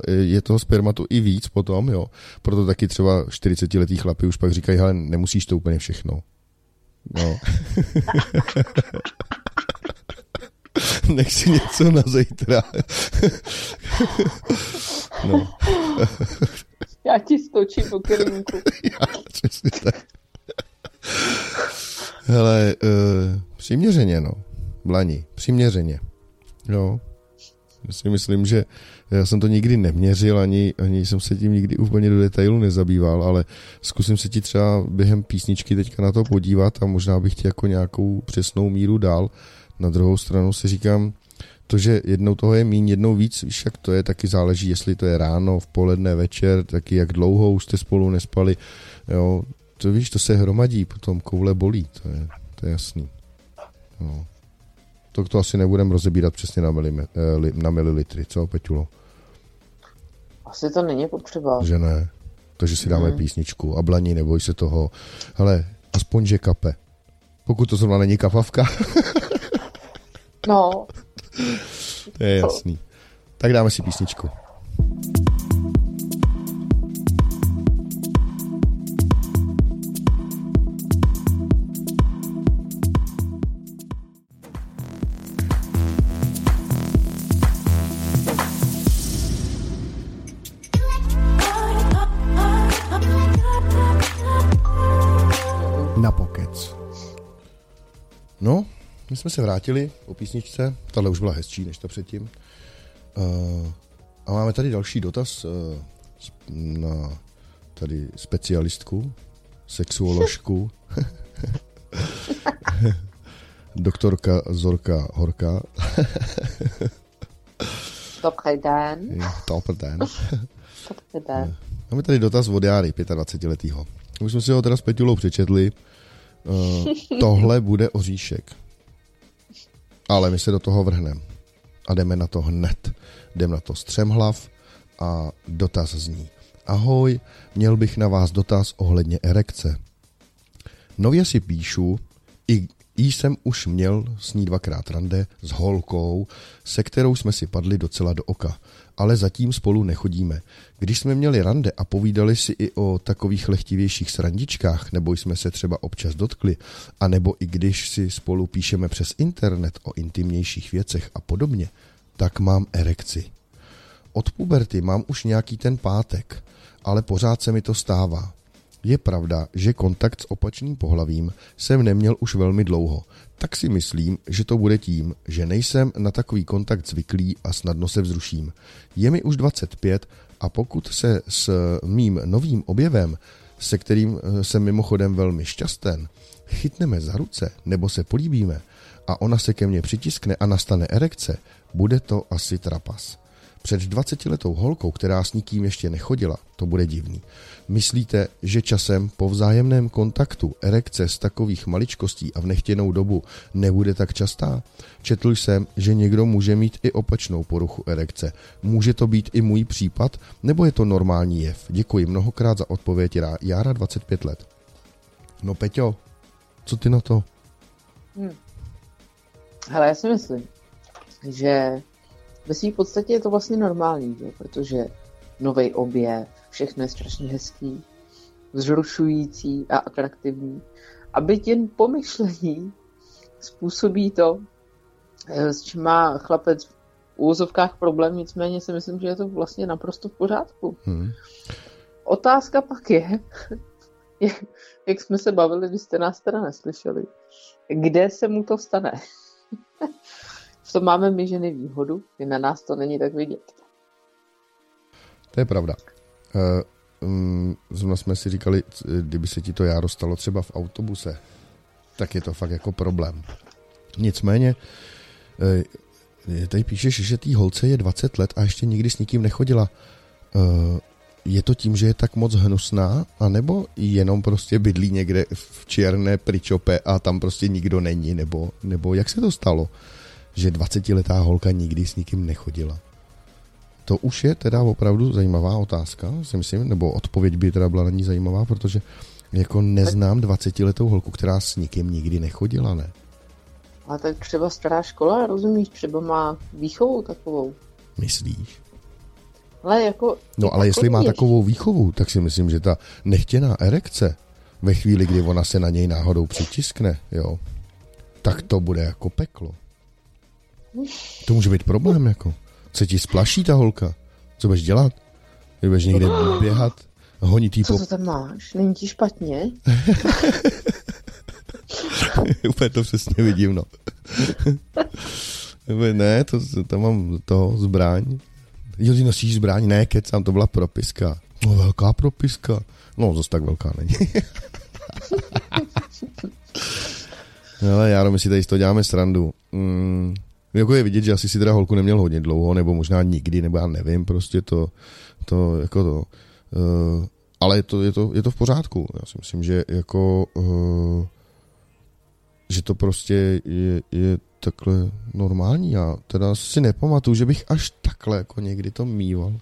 eh, je toho spermatu i víc potom, jo. Proto taky třeba 40-letý chlapi už pak říkají, ale nemusíš to úplně všechno. No. Nech si něco na zítra. no. Já ti stočím po kelímku. Já, přesně tak. Hele, uh, přiměřeně, no. Blani, přiměřeně. Jo. Já si myslím, že já jsem to nikdy neměřil, ani, ani jsem se tím nikdy úplně do detailu nezabýval, ale zkusím se ti třeba během písničky teďka na to podívat a možná bych ti jako nějakou přesnou míru dal. Na druhou stranu si říkám, to, že jednou toho je míň, jednou víc, víš, jak to je, taky záleží, jestli to je ráno, v poledne, večer, taky jak dlouho už jste spolu nespali, jo, to víš, to se hromadí, potom koule bolí, to je, to je jasný. No. To, to asi nebudeme rozebírat přesně na, milime, eh, na mililitry, co, Peťulo? Asi to není potřeba. Že ne. Takže si dáme hmm. písničku. A blaní, neboj se toho. Ale aspoň, že kape. Pokud to zrovna není kapavka. no. To je jasný. Tak dáme si písničku. No, my jsme se vrátili po písničce, tahle už byla hezčí než ta předtím. Uh, a máme tady další dotaz uh, na tady specialistku, sexuoložku, doktorka Zorka Horka. Dobrý den. Dobrý den. Dobrý den. Máme tady dotaz od Járy, 25 letýho. Už jsme si ho teda s Petulou přečetli. Uh, tohle bude oříšek. Ale my se do toho vrhneme. A jdeme na to hned. Jdeme na to střemhlav a dotaz zní. Ahoj, měl bych na vás dotaz ohledně erekce. Nově si píšu, i, i jsem už měl s ní dvakrát rande s holkou, se kterou jsme si padli docela do oka ale zatím spolu nechodíme. Když jsme měli rande a povídali si i o takových lehtivějších srandičkách, nebo jsme se třeba občas dotkli, a nebo i když si spolu píšeme přes internet o intimnějších věcech a podobně, tak mám erekci. Od puberty mám už nějaký ten pátek, ale pořád se mi to stává. Je pravda, že kontakt s opačným pohlavím jsem neměl už velmi dlouho, tak si myslím, že to bude tím, že nejsem na takový kontakt zvyklý a snadno se vzruším. Je mi už 25 a pokud se s mým novým objevem, se kterým eh, jsem mimochodem velmi šťasten, chytneme za ruce nebo se políbíme a ona se ke mně přitiskne a nastane erekce, bude to asi trapas. Před 20 letou holkou, která s nikým ještě nechodila, to bude divný. Myslíte, že časem po vzájemném kontaktu erekce z takových maličkostí a v nechtěnou dobu nebude tak častá? Četl jsem, že někdo může mít i opačnou poruchu erekce. Může to být i můj případ, nebo je to normální jev? Děkuji mnohokrát za odpověď, Jára 25 let. No Peťo, co ty na to? Hmm. Hele, já si myslím, že ve své podstatě je to vlastně normální, že? protože nový objev, všechno je strašně hezký, vzrušující a atraktivní. A byť jen pomyšlení způsobí to, eh, s čím má chlapec v úzovkách problém, nicméně si myslím, že je to vlastně naprosto v pořádku. Hmm. Otázka pak je, jak jsme se bavili, když jste nás teda neslyšeli, kde se mu to stane? v tom máme my ženy výhodu, i na nás to není tak vidět. To je pravda. Uh, um, zrovna jsme si říkali, kdyby se ti to járo stalo třeba v autobuse, tak je to fakt jako problém. Nicméně, uh, tady píšeš, že tý holce je 20 let a ještě nikdy s nikým nechodila. Uh, je to tím, že je tak moc hnusná, anebo jenom prostě bydlí někde v černé pričope a tam prostě nikdo není, nebo, nebo jak se to stalo, že 20-letá holka nikdy s nikým nechodila? To už je teda opravdu zajímavá otázka, si myslím, nebo odpověď by teda byla na ní zajímavá, protože jako neznám 20-letou holku, která s nikým nikdy nechodila, ne? A tak třeba stará škola, rozumíš, třeba má výchovu takovou. Myslíš? Ale jako... No ale jestli má takovou výchovu, tak si myslím, že ta nechtěná erekce ve chvíli, kdy ona se na něj náhodou přitiskne, jo, tak to bude jako peklo. To může být problém, jako. Se ti splaší ta holka? Co budeš dělat? Budeš někde běhat? Honit jí Co to tam máš? Není ti špatně? Úplně to přesně vidím, no. ne, to, tam mám toho zbraň. Jo, ty nosíš zbraň? Ne, kecám, to byla propiska. No, velká propiska. No, zase tak velká není. Ale já my si tady z toho děláme srandu. Mm, jako je vidět, že asi si teda holku neměl hodně dlouho, nebo možná nikdy, nebo já nevím, prostě to, to jako to. Uh, ale je to, je, to, je to v pořádku. Já si myslím, že jako uh, že to prostě je, je takhle normální. Já teda si nepamatuju, že bych až takhle jako někdy to mýval.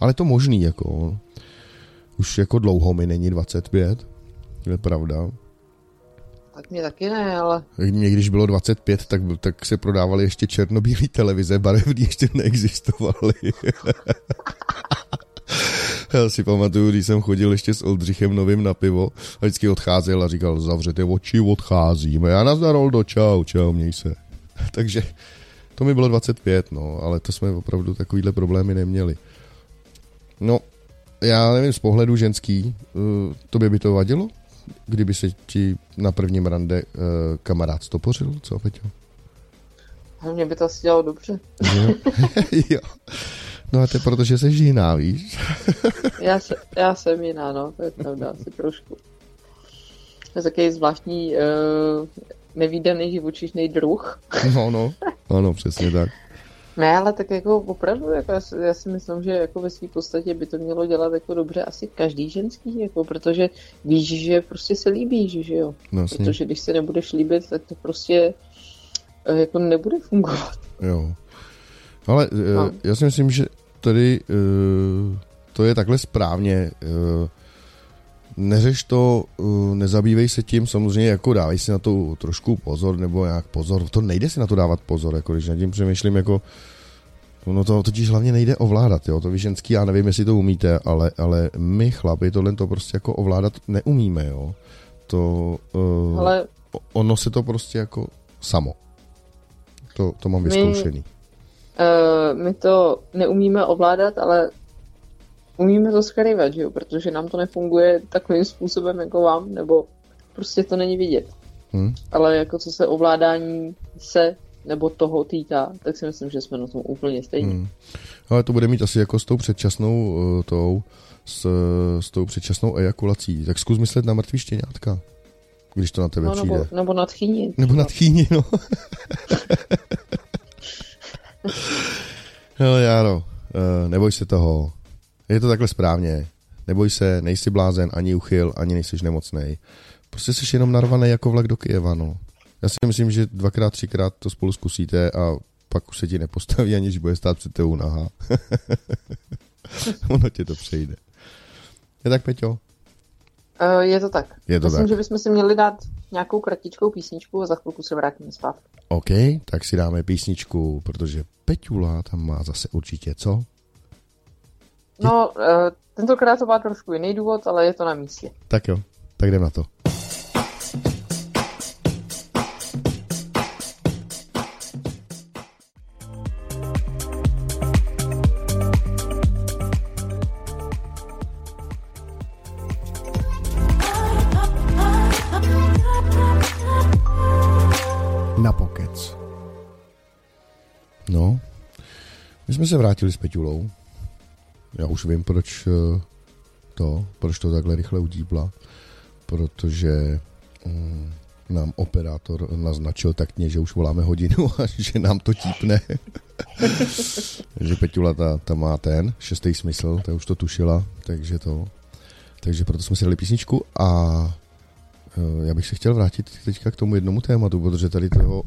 Ale to možný, jako. Už jako dlouho mi není 25, je pravda. Tak mě taky ne, ale... Mě když bylo 25, tak, tak se prodávaly ještě černobílé televize, barevný ještě neexistovaly. Já si pamatuju, když jsem chodil ještě s Oldřichem Novým na pivo a vždycky odcházel a říkal, zavřete oči, odcházíme. Já nazdar, Oldo, čau, čau, měj se. Takže to mi bylo 25, no, ale to jsme opravdu takovýhle problémy neměli. No, já nevím, z pohledu ženský, uh, tobě by to vadilo? Kdyby se ti na prvním rande uh, kamarád stopořil, co, Peťo? Mně by to asi dělalo dobře. Jo. jo. No a to je proto, že jsi jiná, víš? já, se, já jsem jiná, no, to je pravda, asi trošku. To je takový zvláštní uh, nevýdaný živočišný druh. no, no, ano, přesně tak. Ne, ale tak jako opravdu, jako já, si, já si myslím, že jako ve své podstatě by to mělo dělat jako dobře asi každý ženský, jako protože víš, že prostě se líbíš, že jo. No, protože když se nebudeš líbit, tak to prostě eh, jako nebude fungovat. Jo. Ale eh, no. já si myslím, že tady uh, to je takhle správně. Neřeš to, uh, nezabývej se tím, samozřejmě jako dávej si na to trošku pozor, nebo nějak pozor, to nejde si na to dávat pozor, jako když nad tím přemýšlím, jako No to totiž hlavně nejde ovládat, jo, to vy ženský, já nevím, jestli to umíte, ale, ale my chlapi tohle to prostě jako ovládat neumíme, jo. To, uh, ale... ono se to prostě jako samo. To, to mám vyzkoušený. Uh, my to neumíme ovládat, ale umíme to skrývat, že jo? protože nám to nefunguje takovým způsobem jako vám, nebo prostě to není vidět. Hmm. Ale jako co se ovládání se nebo toho týká, tak si myslím, že jsme na tom úplně stejně. Hmm. Ale to bude mít asi jako s tou předčasnou uh, tou, s, s tou předčasnou ejakulací. Tak zkus myslet na mrtvý štěňátka, když to na tebe no, přijde. Nebo, nebo na tchýni. Nebo na tchýni, no. Hele, Járo, uh, neboj se toho. Je to takhle správně. Neboj se, nejsi blázen, ani uchyl, ani nejsi nemocnej. Prostě jsi jenom narvaný jako vlak do Kyjeva, no. Já si myslím, že dvakrát, třikrát to spolu zkusíte a pak už se ti nepostaví, aniž bude stát před tebou nahá. ono tě to přejde. Je tak, Peťo? Uh, je to tak. Je to Myslím, tak. že bychom si měli dát nějakou kratičkou písničku a za chvilku se vrátíme zpátky. OK, tak si dáme písničku, protože Peťula tam má zase určitě co? No, uh, tentokrát to má trošku jiný důvod, ale je to na místě. Tak jo, tak jdem na to. No, my jsme se vrátili s Peťulou já už vím, proč eh, to, proč to takhle rychle udíbla, protože um, nám operátor naznačil taktně, že už voláme hodinu a že nám to típne. že Peťula ta, ta má ten šestý smysl, ta už to tušila, takže to. Takže proto jsme si dali písničku a eh, já bych se chtěl vrátit teďka k tomu jednomu tématu, protože tady, toho,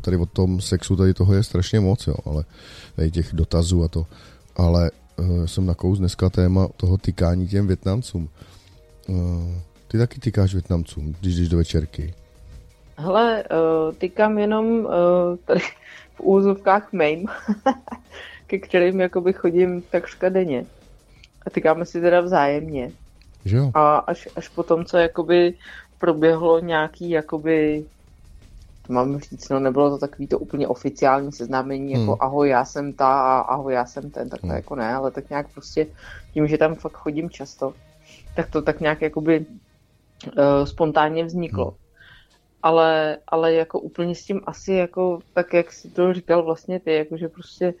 tady o tom sexu tady toho je strašně moc, jo, ale tady těch dotazů a to, ale uh, jsem nakous dneska téma toho tykání těm Větnamcům. Uh, ty taky tykáš Větnamcům, když jdeš do večerky. Hele, uh, tykám jenom uh, tady v úzovkách mame, ke kterým jakoby chodím takřka denně. A tykáme si teda vzájemně. Že jo? A až, až po tom, co jakoby proběhlo nějaký jakoby mám říct, no nebylo to takový to úplně oficiální seznámení, jako hmm. ahoj, já jsem ta a ahoj, já jsem ten, tak to hmm. jako ne, ale tak nějak prostě tím, že tam fakt chodím často, tak to tak nějak jakoby uh, spontánně vzniklo. Hmm. ale, ale jako úplně s tím asi jako, tak jak si to říkal vlastně ty, jako že prostě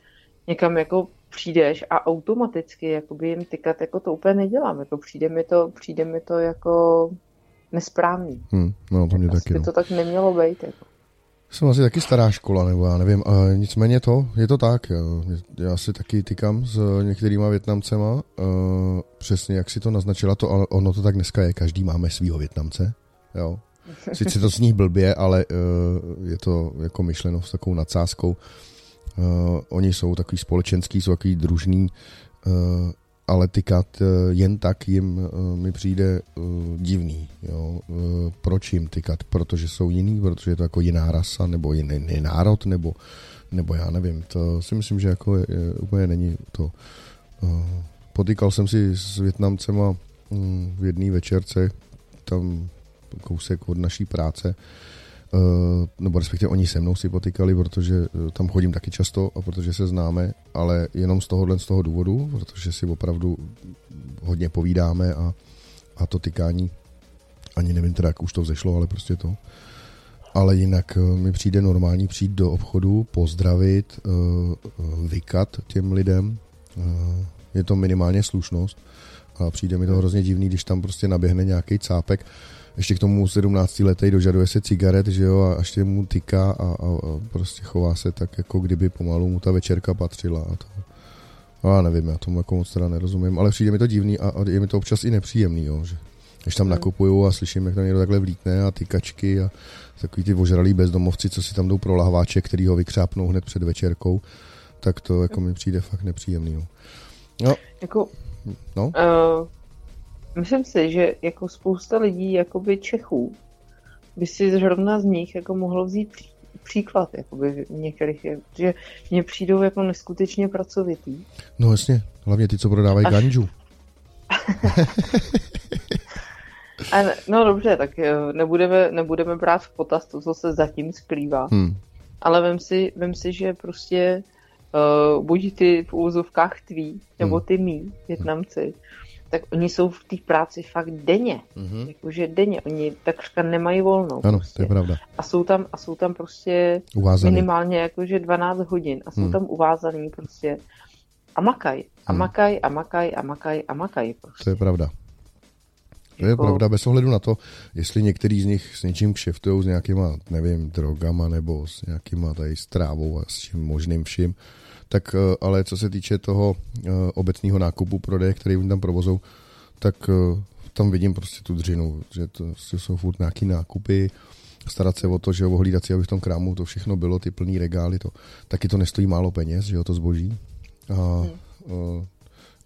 někam jako přijdeš a automaticky jakoby jim tykat, jako to úplně nedělám, jako přijde mi to, přijde mi to jako nesprávný. Hmm, no to mě Asi taky. by No. to tak nemělo být. Jako. Jsem asi taky stará škola, nebo já nevím. A nicméně to, je to tak. Já, já si taky tykám s některýma Větnamcema. Uh, přesně jak si to naznačila, to, ale ono to tak dneska je. Každý máme svýho Větnamce. Jo. Sice to zní blbě, ale uh, je to jako myšleno s takovou nadsázkou. Uh, oni jsou takový společenský, jsou takový družný, uh, ale tykat uh, jen tak jim uh, mi přijde uh, divný. Jo? Proč jim tykat? Protože jsou jiný, protože je to jako jiná rasa, nebo jiný, jiný národ, nebo, nebo já nevím. To si myslím, že jako je, je, úplně není to. Potýkal jsem si s Větnamcema um, v jedné večerce, tam kousek od naší práce, nebo respektive oni se mnou si potýkali, protože uh, tam chodím taky často a protože se známe, ale jenom z tohohle z toho důvodu, protože si opravdu hodně povídáme a, a to tykání, ani nevím teda, jak už to vzešlo, ale prostě to. Ale jinak uh, mi přijde normální přijít do obchodu, pozdravit, vykat těm lidem, je to minimálně slušnost a přijde mi to hrozně divný, když tam prostě naběhne nějaký cápek, ještě k tomu 17 letý dožaduje se cigaret, že jo, a až mu tyká a, a, a prostě chová se tak, jako kdyby pomalu mu ta večerka patřila a to. A já nevím, já tomu jako moc teda nerozumím, ale přijde mi to divný a, a je mi to občas i nepříjemný, jo, že když tam nakupuju a slyším, jak tam někdo takhle vlítne a tykačky a takový ty ožralí bezdomovci, co si tam jdou pro lahváče, který ho vykřápnou hned před večerkou, tak to jako mi přijde fakt nepříjemný, jo. No, Jako, no, uh, myslím si, že jako spousta lidí, jakoby Čechů, by si zrovna z nich jako mohlo vzít pří- příklad, jakoby některých, je- že mně přijdou jako neskutečně pracovitý. no jasně, hlavně ty, co prodávají Až- ganžu. A ne, no dobře, tak eh, nebudeme, nebudeme brát v potaz to, co se zatím skrývá. Hm, Ale vem si, vem si že prostě uh, buď ty v úzovkách tví, nebo ty mý, Větnamci, tak oni jsou v té práci fakt denně. mhm. Jakože denně. Oni takřka nemají volnou. Ano, prostě. to je pravda. A jsou tam, a jsou tam prostě Uvázaný. minimálně jakože 12 hodin a jsou Hmm. tam uvázaný prostě a makaj, a Hmm. makaj, a makaj, a makaj, a makaj prostě. To je pravda. To je Jako- pravda, bez ohledu na to, jestli některý z nich s něčím kšeftují, s nějakýma, nevím, drogama nebo s nějakýma tady strávou a s čím možným vším, tak eh, ale co se týče toho eh, obecného nákupu, prodeje, který oni tam provozou, tak eh, tam vidím prostě tu dřinu, že to prostě jsou furt nějaký nákupy, starat se o to, že ohlídat si, aby v tom krámu to všechno bylo, ty plný regály, to taky to nestojí málo peněz, že jo, to zboží. A, eh,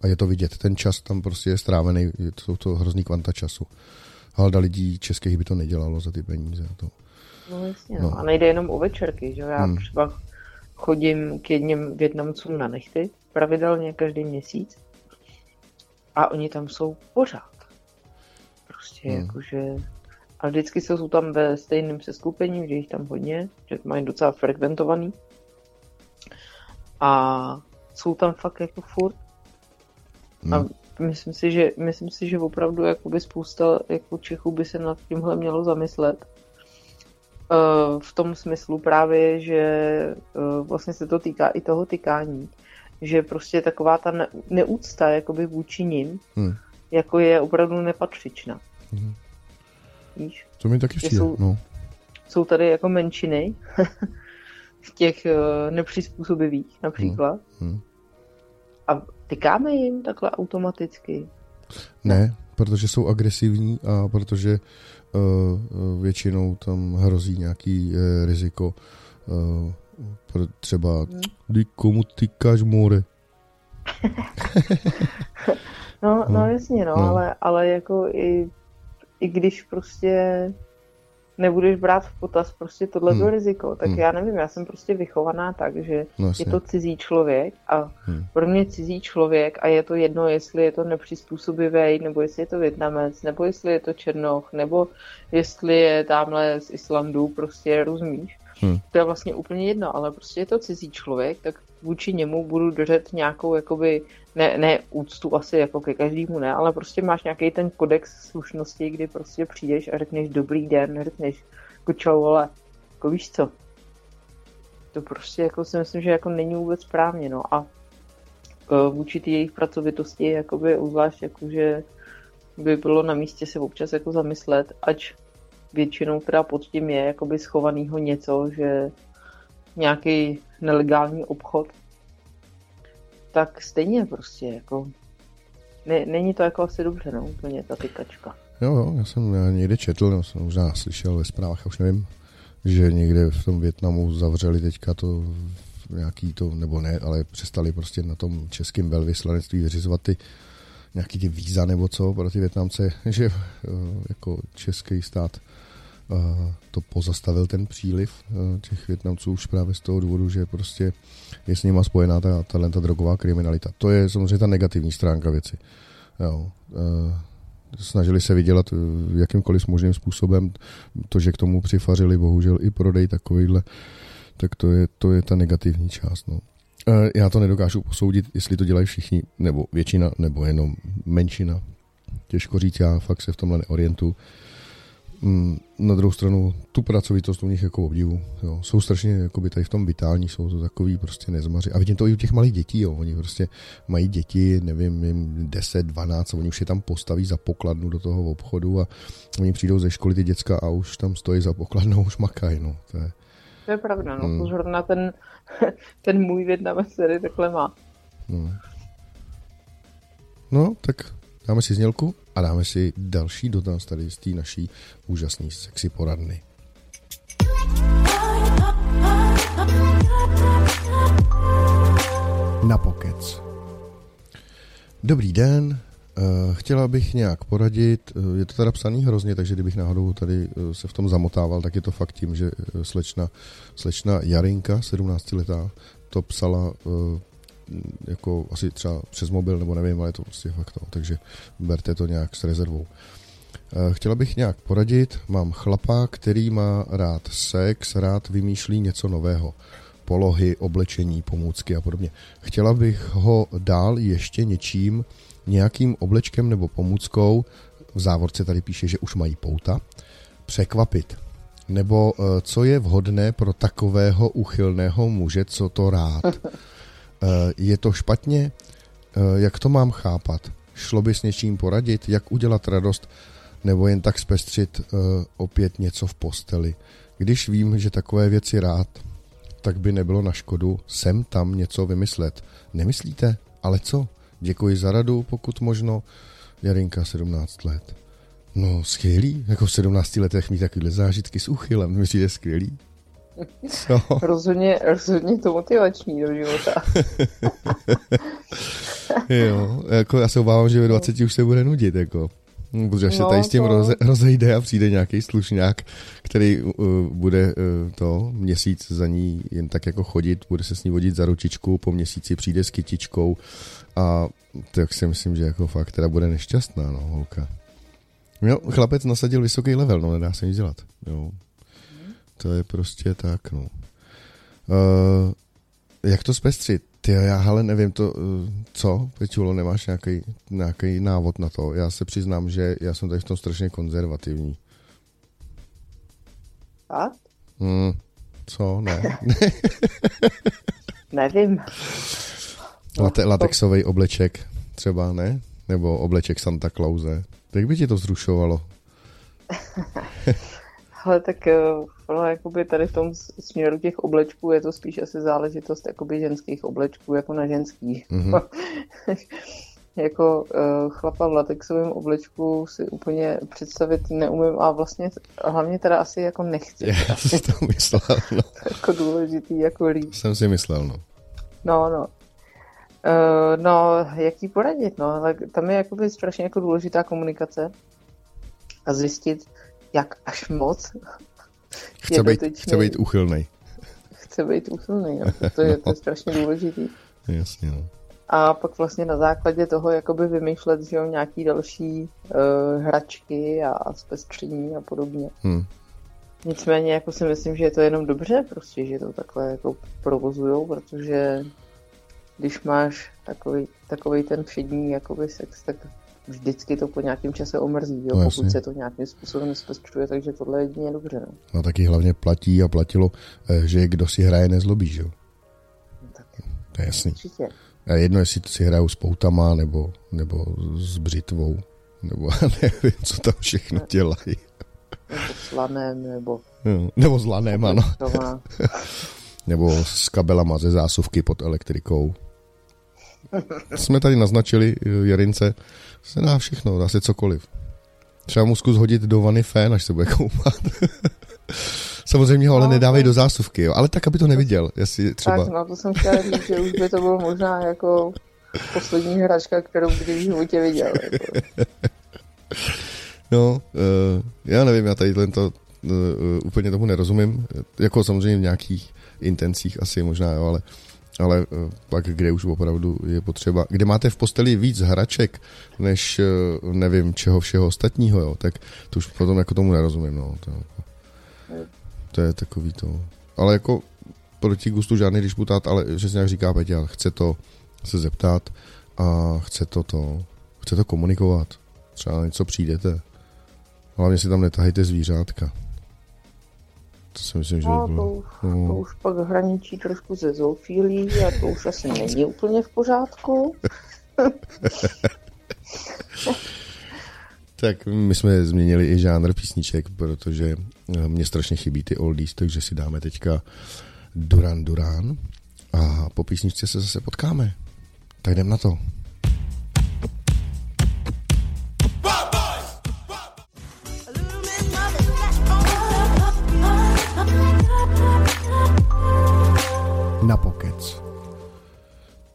a je to vidět, ten čas tam prostě je strávený, jsou to hrozný kvanta času. Halda lidí českých by to nedělalo za ty peníze. To. No jasně, no. No. A nejde jenom o večerky, že jo? Já Hmm. třeba chodím k jedním Větnamcům na nechty pravidelně každý měsíc a oni tam jsou pořád. Prostě Hmm. jakože... A vždycky jsou tam ve stejném seskupení, že jich tam hodně, že mají docela frekventovaný. A jsou tam fakt jako furt. A Hmm. myslím si, že, myslím si, že opravdu jakoby spousta jako Čechů by se nad tímhle mělo zamyslet. Eh, V tom smyslu právě, že eh, vlastně se to týká i toho tykání, že prostě taková ta ne- neúcta jakoby vůči nim, Hmm. jako je opravdu nepatřičná. Mhm. Víš? To mi taky přijde. jsou- No. Jsou tady jako menšiny v těch eh, nepřizpůsobivých například. Hmm. A tykáme jim takhle automaticky. Ne, protože jsou agresivní a protože většinou tam hrozí nějaký uh, riziko. Pro třeba, Hmm. ty komu tykáš more? No, no, No, jasně, no, no. Ale, ale jako i, i když prostě nebudeš brát v potaz prostě tohle Hmm. riziko, tak Hmm. já nevím, já jsem prostě vychovaná tak, že No je to cizí člověk a Hmm. pro mě cizí člověk a je to jedno, jestli je to nepřizpůsobivý, nebo jestli je to Větnamec, nebo jestli je to Černoch, nebo jestli je tamhle z Islandu, prostě rozumíš. Hmm. To je vlastně úplně jedno, ale prostě je to cizí člověk, tak vůči němu budu držet nějakou jakoby, ne, ne úctu asi jako ke každému ne, ale prostě máš nějaký ten kodex slušnosti, kdy prostě přijdeš a řekneš dobrý den, řekneš jako čau, ale jako víš co, to prostě jako si myslím, že jako není vůbec správně, no a e, vůči té jejich pracovitosti, jakoby uzvlášť jako, že by bylo na místě se občas jako zamyslet, ať většinou teda pod tím je jakoby schovanýho něco, že nějaký nelegální obchod, tak stejně prostě jako ne, není to jako asi dobře, no, úplně ta tykačka. Jo, jo, já jsem já někde četl, já jsem možná slyšel ve zprávách, už nevím, že někde v tom Větnamu zavřeli teďka to nějaký to, nebo ne, ale přestali prostě na tom českém velvyslanectví vyřizovat ty nějaký ty víza nebo co pro ty Větnamce, že eh, jako český stát to pozastavil ten příliv eh, těch Větnamců už právě z toho důvodu, že prostě je s nima spojená ta, ta, ta drogová kriminalita. To je samozřejmě ta negativní stránka věci. Jo. Snažili se vydělat jakýmkoliv možným způsobem. To, že k tomu přifařili bohužel i prodej takovýhle, tak to je, to je ta negativní část. No. Já to nedokážu posoudit, jestli to dělají všichni, nebo většina, nebo jenom menšina. Těžko říct, já fakt se v tomhle neorientu. Mm, na druhou stranu tu pracovitost u nich jako obdivu. Jo. Jsou strašně jakoby tady v tom vitální, jsou to takový prostě nezmaři. A vidím to i u těch malých dětí, jo. oni prostě mají děti, nevím, jim 10, 12, oni už je tam postaví za pokladnu do toho obchodu a oni přijdou ze školy ty děcka a už tam stojí za pokladnou, už makají. No. To je, to je pravda, no. Hmm. Pozor na ten, ten můj Větnamec, který takhle má. No. no, tak dáme si znělku a dáme si další dotaz tady z té naší úžasné sexy poradny. Na pokec. Dobrý den, Eh, chtěla bych nějak poradit, eh, je to teda psaný hrozně, takže kdybych náhodou tady eh, se v tom zamotával, tak je to fakt tím, že slečna, slečna Jarinka, 17 letá, to psala jako asi třeba přes mobil, nebo nevím, ale je to prostě fakt to, takže berte to nějak s rezervou. Chtěla bych nějak poradit, mám chlapa, který má rád sex, rád vymýšlí něco nového polohy, oblečení, pomůcky a podobně. Chtěla bych ho dál ještě něčím, nějakým oblečkem nebo pomůckou, v závorce tady píše, že už mají pouta, překvapit. Nebo eh, co je vhodné pro takového uchylného muže, co to rád. Eh, je to špatně? Eh, jak to mám chápat? Šlo by s něčím poradit? Jak udělat radost? Nebo jen tak zpestřit opět něco v posteli? Když vím, že takové věci rád, tak by nebylo na škodu sem tam něco vymyslet. Nemyslíte? Ale co? Děkuji za radu, pokud možno. Jarinka, 17 let. No, skvělý. Jako v 17 letech mít takovýhle zážitky s uchylem. Myslíte, skvělý? Co? rozhodně, rozhodně to motivační do života. jo, jako já se obávám, že ve 20 už se bude nudit, jako. Protože až no, se tady s tím to... roze, rozejde a přijde nějaký slušňák, který uh, bude uh, to měsíc za ní jen tak jako chodit, bude se s ní vodit za ručičku, po měsíci přijde s kytičkou a tak si myslím, že jako fakt teda bude nešťastná, no, holka. Jo, chlapec nasadil vysoký level, no, nedá se nic dělat, jo. To je prostě tak, no. Uh, jak to zpestřit? Ty, já ale nevím to, eh, co, Peťulo, nemáš nějaký, nějaký návod na to? Já se přiznám, že já jsem tady v tom strašně konzervativní. A? Hmm, co, ne? nevím. Late, latexový obleček třeba, ne? Nebo obleček Santa Clause. Jak by ti to zrušovalo? Ale tak ono jakoby tady v tom směru těch oblečků je to spíš asi záležitost jakoby ženských oblečků jako na ženských. Mm-hmm. jako uh, chlapa v latexovém oblečku si úplně představit neumím a vlastně hlavně teda asi jako nechci. Já jsem to myslel, no. jako důležitý jako líp. Jsem si myslel, no. No, no. Uh, no, jak jí poradit, no, ale tam je jakoby strašně jako důležitá komunikace a zjistit, jak až moc chce, být, chce být uchylný. Chce být uchylný, no, to, je, no. to je strašně důležitý. Jasně, no. A pak vlastně na základě toho jakoby vymýšlet, že jo, nějaký další uh, hračky a zpestření a podobně. Hmm. Nicméně jako si myslím, že je to jenom dobře prostě, že to takhle jako provozujou, protože když máš takový, takový ten všední jakoby sex, tak vždycky to po nějakém čase omrzí, jo, no, pokud jasně. se to nějakým způsobem zpestřuje, takže tohle je jedině dobře. No. no taky hlavně platí a platilo, eh, že kdo si hraje, nezlobí, že jo? No, tak. To je jasný. Určitě. A jedno, jestli si hrajou s poutama, nebo, nebo s břitvou, nebo nevím, co tam všechno dělají. Nebo s lanem, nebo... No, nebo s lanem, ano. nebo s kabelama ze zásuvky pod elektrikou. Jsme tady naznačili eh, Jarince, se dá všechno, dá se cokoliv. Třeba mu zkus hodit do vany fén, až se bude koupat. Samozřejmě ho ale no, nedávej do zásuvky, jo. ale tak, aby to neviděl. Jestli třeba... Tak, no to jsem chtěla říct, že už by to bylo možná jako poslední hračka, kterou kdy v životě viděl. Jako. No, uh, já nevím, já tady to uh, úplně tomu nerozumím. Jako samozřejmě v nějakých intencích asi možná, jo, ale ale pak kde už opravdu je potřeba, kde máte v posteli víc hraček, než nevím čeho všeho ostatního, jo, tak to už potom jako tomu nerozumím, no. To, jako, to je takový to. Ale jako proti gustu žádný disputát, ale přesně jak říká Peťa, chce to se zeptat a chce to to, chce to komunikovat. Třeba něco přijdete. Hlavně si tam netahejte zvířátka. To si myslím, že no. To, už, no. to už pak hraničí trošku ze zoofílí a to už asi není úplně v pořádku. tak my jsme změnili i žánr písniček, protože eh, mě strašně chybí ty oldies, takže si dáme teďka Duran Duran a po písničce se zase potkáme. Tak jdem na to. Na pokec.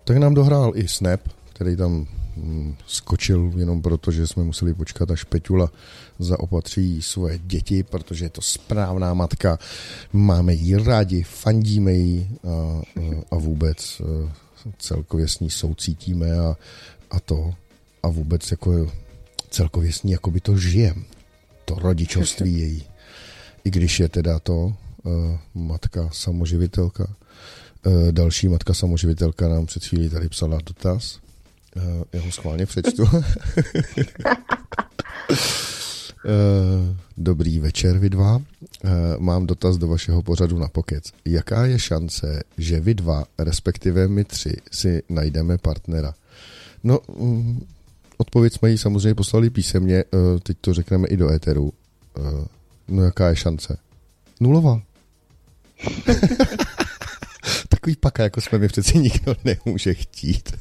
Tak nám dohrál i Snap, který tam mm, skočil jenom proto, že jsme museli počkat, až Peťula zaopatří svoje děti, protože je to správná matka, máme ji rádi, fandíme ji a, a vůbec e, celkově s ní soucítíme a, a to a vůbec jako celkově s ní jako by to žijem, to rodičovství její. I když je teda to uh, matka samoživitelka. Uh, další matka samoživitelka nám před chvílí tady psala dotaz. Uh, já ho schválně přečtu. Dobrý večer, vy dva. Mám dotaz do vašeho pořadu na pokec. Jaká je šance, že vy dva, respektive my tři, si najdeme partnera? No, mm, odpověď jsme jí samozřejmě poslali písemně, teď to řekneme i do éteru. No jaká je šance? Nulová. Takový paka, jako jsme mi přeci nikdo nemůže chtít.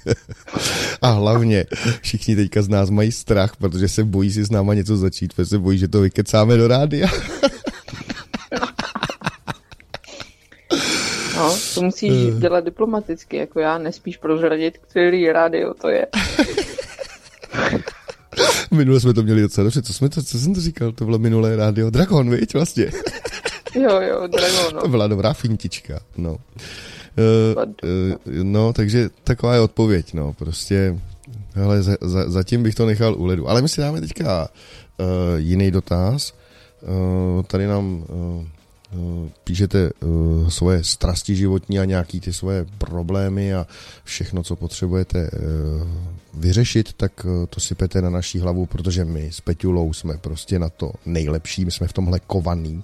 A hlavně všichni teďka z nás mají strach, protože se bojí si s náma něco začít, protože se bojí, že to vykecáme do rádia. No, to musíš uh. dělat diplomaticky, jako já, nespíš prozradit, který rádio to je. Minule jsme to měli docela dobře. Co, jsme to, co jsem to říkal? To bylo minulé rádio Dragon, viď, vlastně? jo, jo, Dragon, no. To byla dobrá fintička, no. Uh, uh, no, takže taková je odpověď, no, prostě, hele, za, za, zatím bych to nechal u ledu. Ale my si dáme teďka uh, jiný dotaz. Uh, tady nám uh, Eh, píšete uh, svoje strasti životní a nějaký ty svoje problémy a všechno, co potřebujete uh, vyřešit, tak uh, to sypete na naší hlavu, protože my s Peťulou jsme prostě na to nejlepší, my jsme v tomhle kovaný,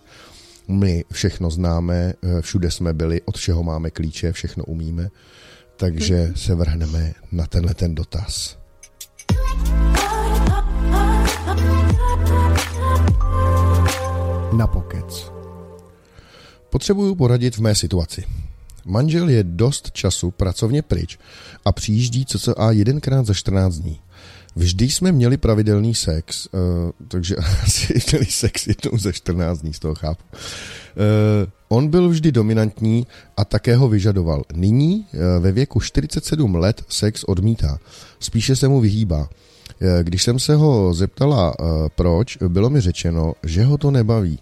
my všechno známe, všude jsme byli, od všeho máme klíče, všechno umíme, takže se vrhneme na tenhle ten dotaz. Na pokec. Potřebuju poradit v mé situaci. Manžel je dost času pracovně pryč a přijíždí cca jedenkrát za 14 dní. Vždy jsme měli pravidelný sex, uh, takže asi měli sex jednou za 14 dní, z toho chápu. Uh, on byl vždy dominantní a také ho vyžadoval. Nyní uh, ve věku 47 let sex odmítá. Spíše se mu vyhýbá. Když jsem se ho zeptala, proč, bylo mi řečeno, že ho to nebaví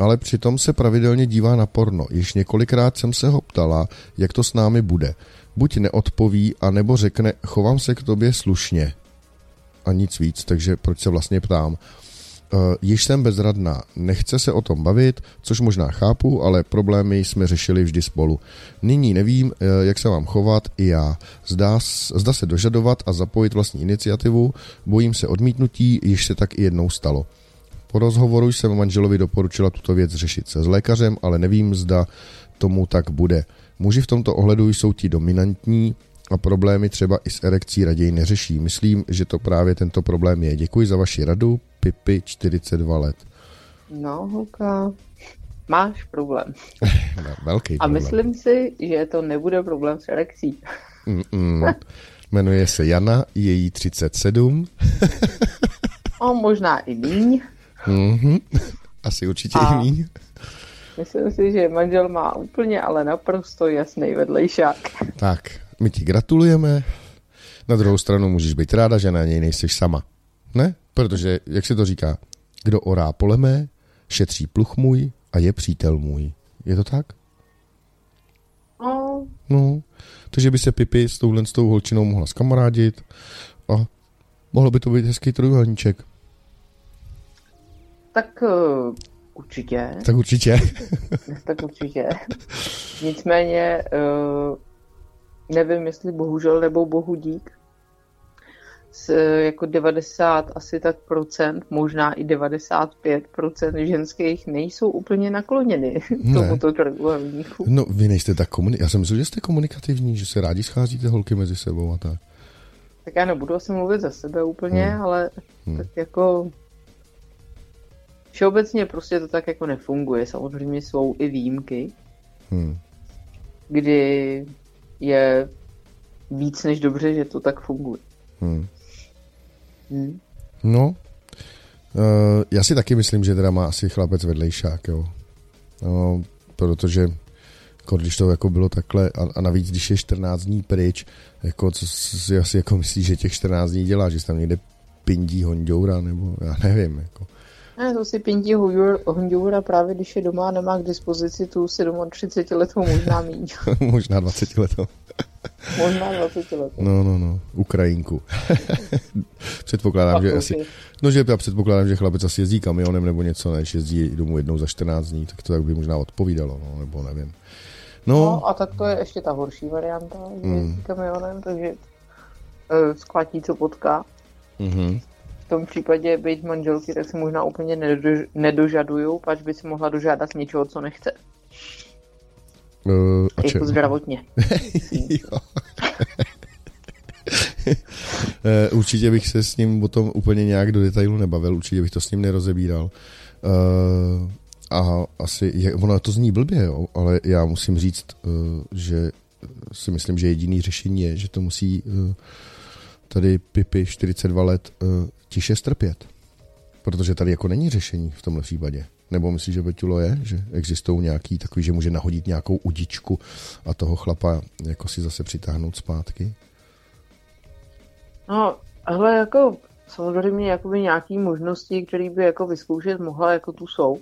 ale přitom se pravidelně dívá na porno. Již několikrát jsem se ho ptala, jak to s námi bude. Buď neodpoví, anebo řekne, chovám se k tobě slušně. A nic víc, takže proč se vlastně ptám. Uh, již jsem bezradná, nechce se o tom bavit, což možná chápu, ale problémy jsme řešili vždy spolu. Nyní nevím, uh, jak se mám chovat i já. Zdá, zda se dožadovat a zapojit vlastní iniciativu, bojím se odmítnutí, již se tak i jednou stalo. Po rozhovoru jsem manželovi doporučila tuto věc řešit se s lékařem, ale nevím, zda tomu tak bude. Muži v tomto ohledu jsou ti dominantní a problémy třeba i s erekcí raději neřeší. Myslím, že to právě tento problém je. Děkuji za vaši radu, Pipi, 42 let. No, holka, máš problém. Velký problém. A myslím si, že to nebude problém s erekcí. Mm-mm. Jmenuje se Jana, její 37. o, možná i míň. Mm-hmm. Asi určitě A... i míň. Myslím si, že manžel má úplně, ale naprosto jasný vedlejšák. Tak, my ti gratulujeme. Na druhou stranu můžeš být ráda, že na něj nejsi sama. Ne? Protože, jak se to říká, kdo orá pole mé, šetří pluch můj a je přítel můj. Je to tak? No. No. Takže by se Pipi s touhle s tou holčinou mohla skamarádit a mohlo by to být hezký trojuhelníček. Tak uh, určitě. Tak určitě. tak určitě. Nicméně uh, nevím, jestli bohužel nebo bohu dík, s jako 90 asi tak procent, možná i 95 procent ženských nejsou úplně nakloněny ne. tomuto trojuhelníku. No vy nejste tak komunikativní. Já jsem myslel, že jste komunikativní, že se rádi scházíte holky mezi sebou a tak. Tak já nebudu asi mluvit za sebe úplně, hmm. ale hmm. tak jako všeobecně prostě to tak jako nefunguje. Samozřejmě jsou i výjimky, hmm. kdy je víc než dobře, že to tak funguje. Hmm. Hmm. No, uh, já si taky myslím, že teda má asi chlapec vedlejšák, jo. No, protože jako když to jako bylo takhle a, a navíc, když je 14 dní pryč, jako co si asi jako myslíš, že těch 14 dní dělá, že tam někde pindí honďoura, nebo já nevím, jako. Ne, to si pindí honďoura právě, když je doma a nemá k dispozici tu 37 letou, možná míň. možná 20 letou. Možná 20 let. No, no, no, Ukrajinku. předpokládám, že asi, no, že já předpokládám, že chlapec asi jezdí kamionem nebo něco, než jezdí domů jednou za 14 dní, tak to tak by možná odpovídalo, no, nebo nevím. No, no a tak to je ještě ta horší varianta, že mm. jezdí kamionem, takže uh, sklatí, co potká. Mm-hmm. V tom případě být manželky, tak se možná úplně nedož, nedožadují, pač by si mohla dožádat něčeho, co nechce. Uh, a jako zdravotně. uh, určitě bych se s ním o tom úplně nějak do detailu nebavil, určitě bych to s ním nerozebíral. Uh, a asi, je, ono to zní blbě, jo, ale já musím říct, uh, že si myslím, že jediný řešení je, že to musí uh, tady Pipi 42 let uh, tiše strpět. Protože tady jako není řešení v tomhle případě. Nebo myslíš, že Betulo je, že existují nějaký takový, že může nahodit nějakou udičku a toho chlapa jako si zase přitáhnout zpátky? No, ale jako samozřejmě jakoby nějaký možnosti, které by jako vyzkoušet mohla, jako tu jsou.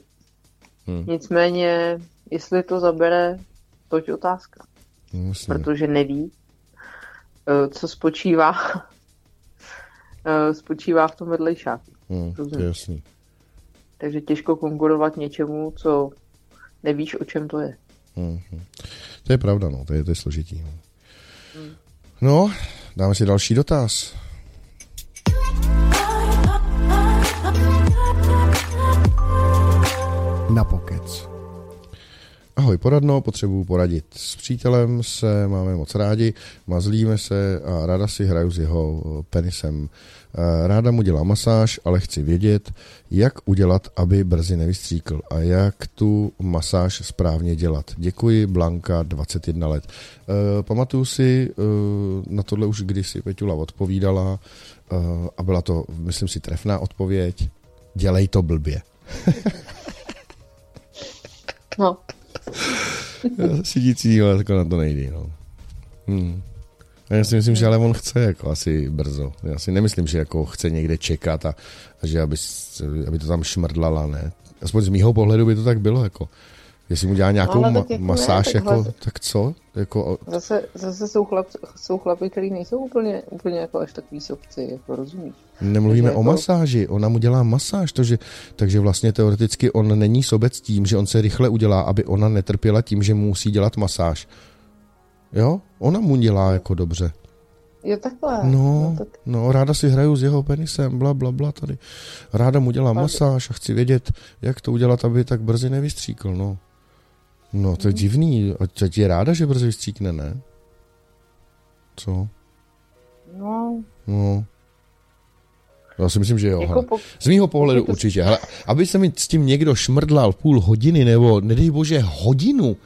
Hmm. Nicméně, jestli to zabere, toť otázka. No, Protože neví, eh, co spočívá eh, spočívá v tom vedlejšáku. Hmm, to je jasný. Takže těžko konkurovat něčemu, co nevíš, o čem to je. Mm-hmm. To je pravda, no, to je, to je složitý. No. Mm. no, dáme si další dotaz. Na pokec. Ahoj, poradno, potřebuju poradit. S přítelem se máme moc rádi, mazlíme se a ráda si hraju s jeho penisem. Ráda mu dělá masáž, ale chci vědět, jak udělat, aby brzy nevystříkl a jak tu masáž správně dělat. Děkuji, Blanka, 21 let. E, pamatuju si, e, na tohle už kdysi Peťula odpovídala e, a byla to, myslím si, trefná odpověď. Dělej to blbě. no. Sidící, ale na to nejde. No. Hmm. Já si myslím, že ale on chce jako asi brzo. Já si nemyslím, že jako chce někde čekat a, a že aby, aby to tam šmrdlala, ne. Aspoň z mýho pohledu by to tak bylo, jako. Jestli mu dělá nějakou no, ma- jako masáž, ne, jako, tak co? Jako... Zase, zase jsou, chlap, jsou chlapy, kteří nejsou úplně, úplně jako až takový sobci, jako rozumíš. Nemluvíme takže o jako... masáži, ona mu dělá masáž, to, že, takže vlastně teoreticky on není sobec tím, že on se rychle udělá, aby ona netrpěla tím, že mu musí dělat masáž. Jo? Ona mu dělá jako dobře. Je takhle. No, no, tak... no, ráda si hraju s jeho penisem, bla, bla, bla, tady. Ráda mu dělá masáž a chci vědět, jak to udělat, aby tak brzy nevystříkl, no. No, to je mm. divný. A teď je ráda, že brzy vystříkne, ne? Co? No. No. Já si myslím, že jo. Jako po... Z mýho pohledu to... určitě. Hele, aby se mi s tím někdo šmrdlal půl hodiny, nebo nedej bože hodinu,